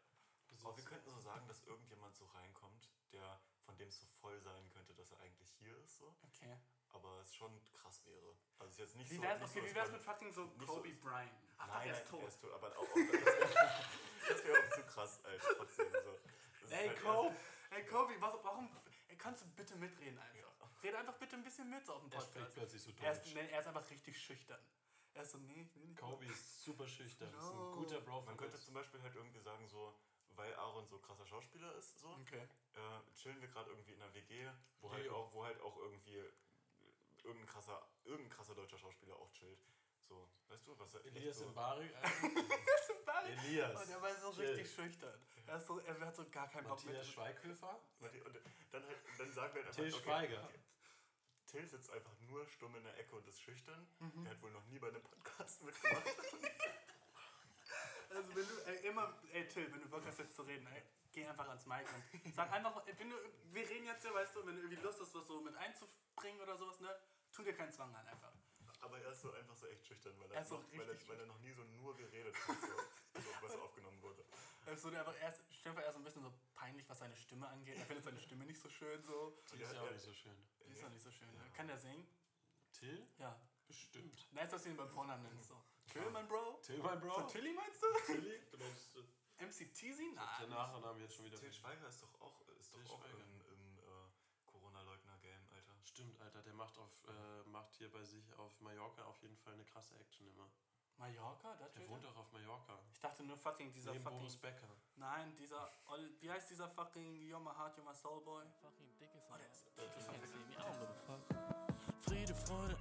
Aber wir könnten so sagen, dass irgendjemand so reinkommt, der von dem es so voll sein könnte, dass er eigentlich hier ist, so. Okay. Aber es schon krass wäre. Also es ist jetzt nicht Wie so. wär's, nicht okay, so, wie wär's mit fucking so Kobe so- Bryant? Ach, Nein, er ist tot. er ist tot. Aber auch, auch, [laughs] das wäre wär auch zu krass, Alter. Trotzdem so. Das Ey, halt Kobe! Ey, Kobe, warum? Ey, kannst du bitte mitreden einfach? Rede einfach bitte ein bisschen mit so auf dem Er Podcast. spricht plötzlich so Er ist, er ist einfach richtig schüchtern. Er ist so, nee, ich will nicht. Kobe ist super schüchtern. Das ist No. ein guter Bro Man könnte zum Beispiel halt irgendwie sagen, so, weil Aaron so krasser Schauspieler ist, so, Okay. äh, chillen wir gerade irgendwie in einer WG, wo halt, Leo. auch, wo halt auch irgendwie irgendein krasser, irgendein krasser deutscher Schauspieler auch chillt. So, weißt du, was er Elias so, Mbari. [laughs] Elias. Elias. Und er war so Chill. richtig schüchtern. Er, ist so, er hat so gar keinen Bock Matthias mit. Schweighöfer. Und dann, halt, dann sagen wir halt einfach, Till Schweiger. Till sitzt einfach nur stumm in der Ecke und ist schüchtern. Mhm. Er hat wohl noch nie bei einem Podcast mitgemacht. [laughs] Also wenn du, ey, immer, ey Till, wenn du Bock hast jetzt zu reden, ey, geh einfach ans Mic und sag einfach, wenn du, wir reden jetzt ja, weißt du, wenn du irgendwie Lust hast, was so mit einzubringen oder sowas, ne, tu dir keinen Zwang an einfach. Aber er ist so einfach so echt schüchtern, weil Er er, ist so noch, weil, er, weil er noch nie so nur geredet hat, so, so, was aufgenommen wurde. Also der einfach erst, Stefan er ist so ein bisschen so peinlich, was seine Stimme angeht. Er findet seine Stimme nicht so schön so. Die ist ja auch nicht so schön. Die ist doch nicht so schön. Ne? Kann der singen? Till? Ja. Bestimmt. Nice, dass du ihn beim Vornamen nennst. So. Till, mein Bro? Till, mein So, Bro. Tilly meinst du? Tilly? Du meinst, äh, MC Teasy? der Nein. Nachname jetzt schon wieder. Till Schweiger ist doch auch, ist doch auch Schweiger. im, im äh, Corona-Leugner-Game, Alter. Stimmt, Alter, der macht auf äh, macht hier bei sich auf Mallorca auf jeden Fall eine krasse Action immer. Mallorca? Da Der wohnt auch auf Mallorca. Ich dachte nur fucking dieser Neben fucking... Boris Becker. Nein, dieser... Ol- Wie heißt dieser fucking You're my heart, you're my soul boy? fucking dick is Oh, der ist... Friede, Freude,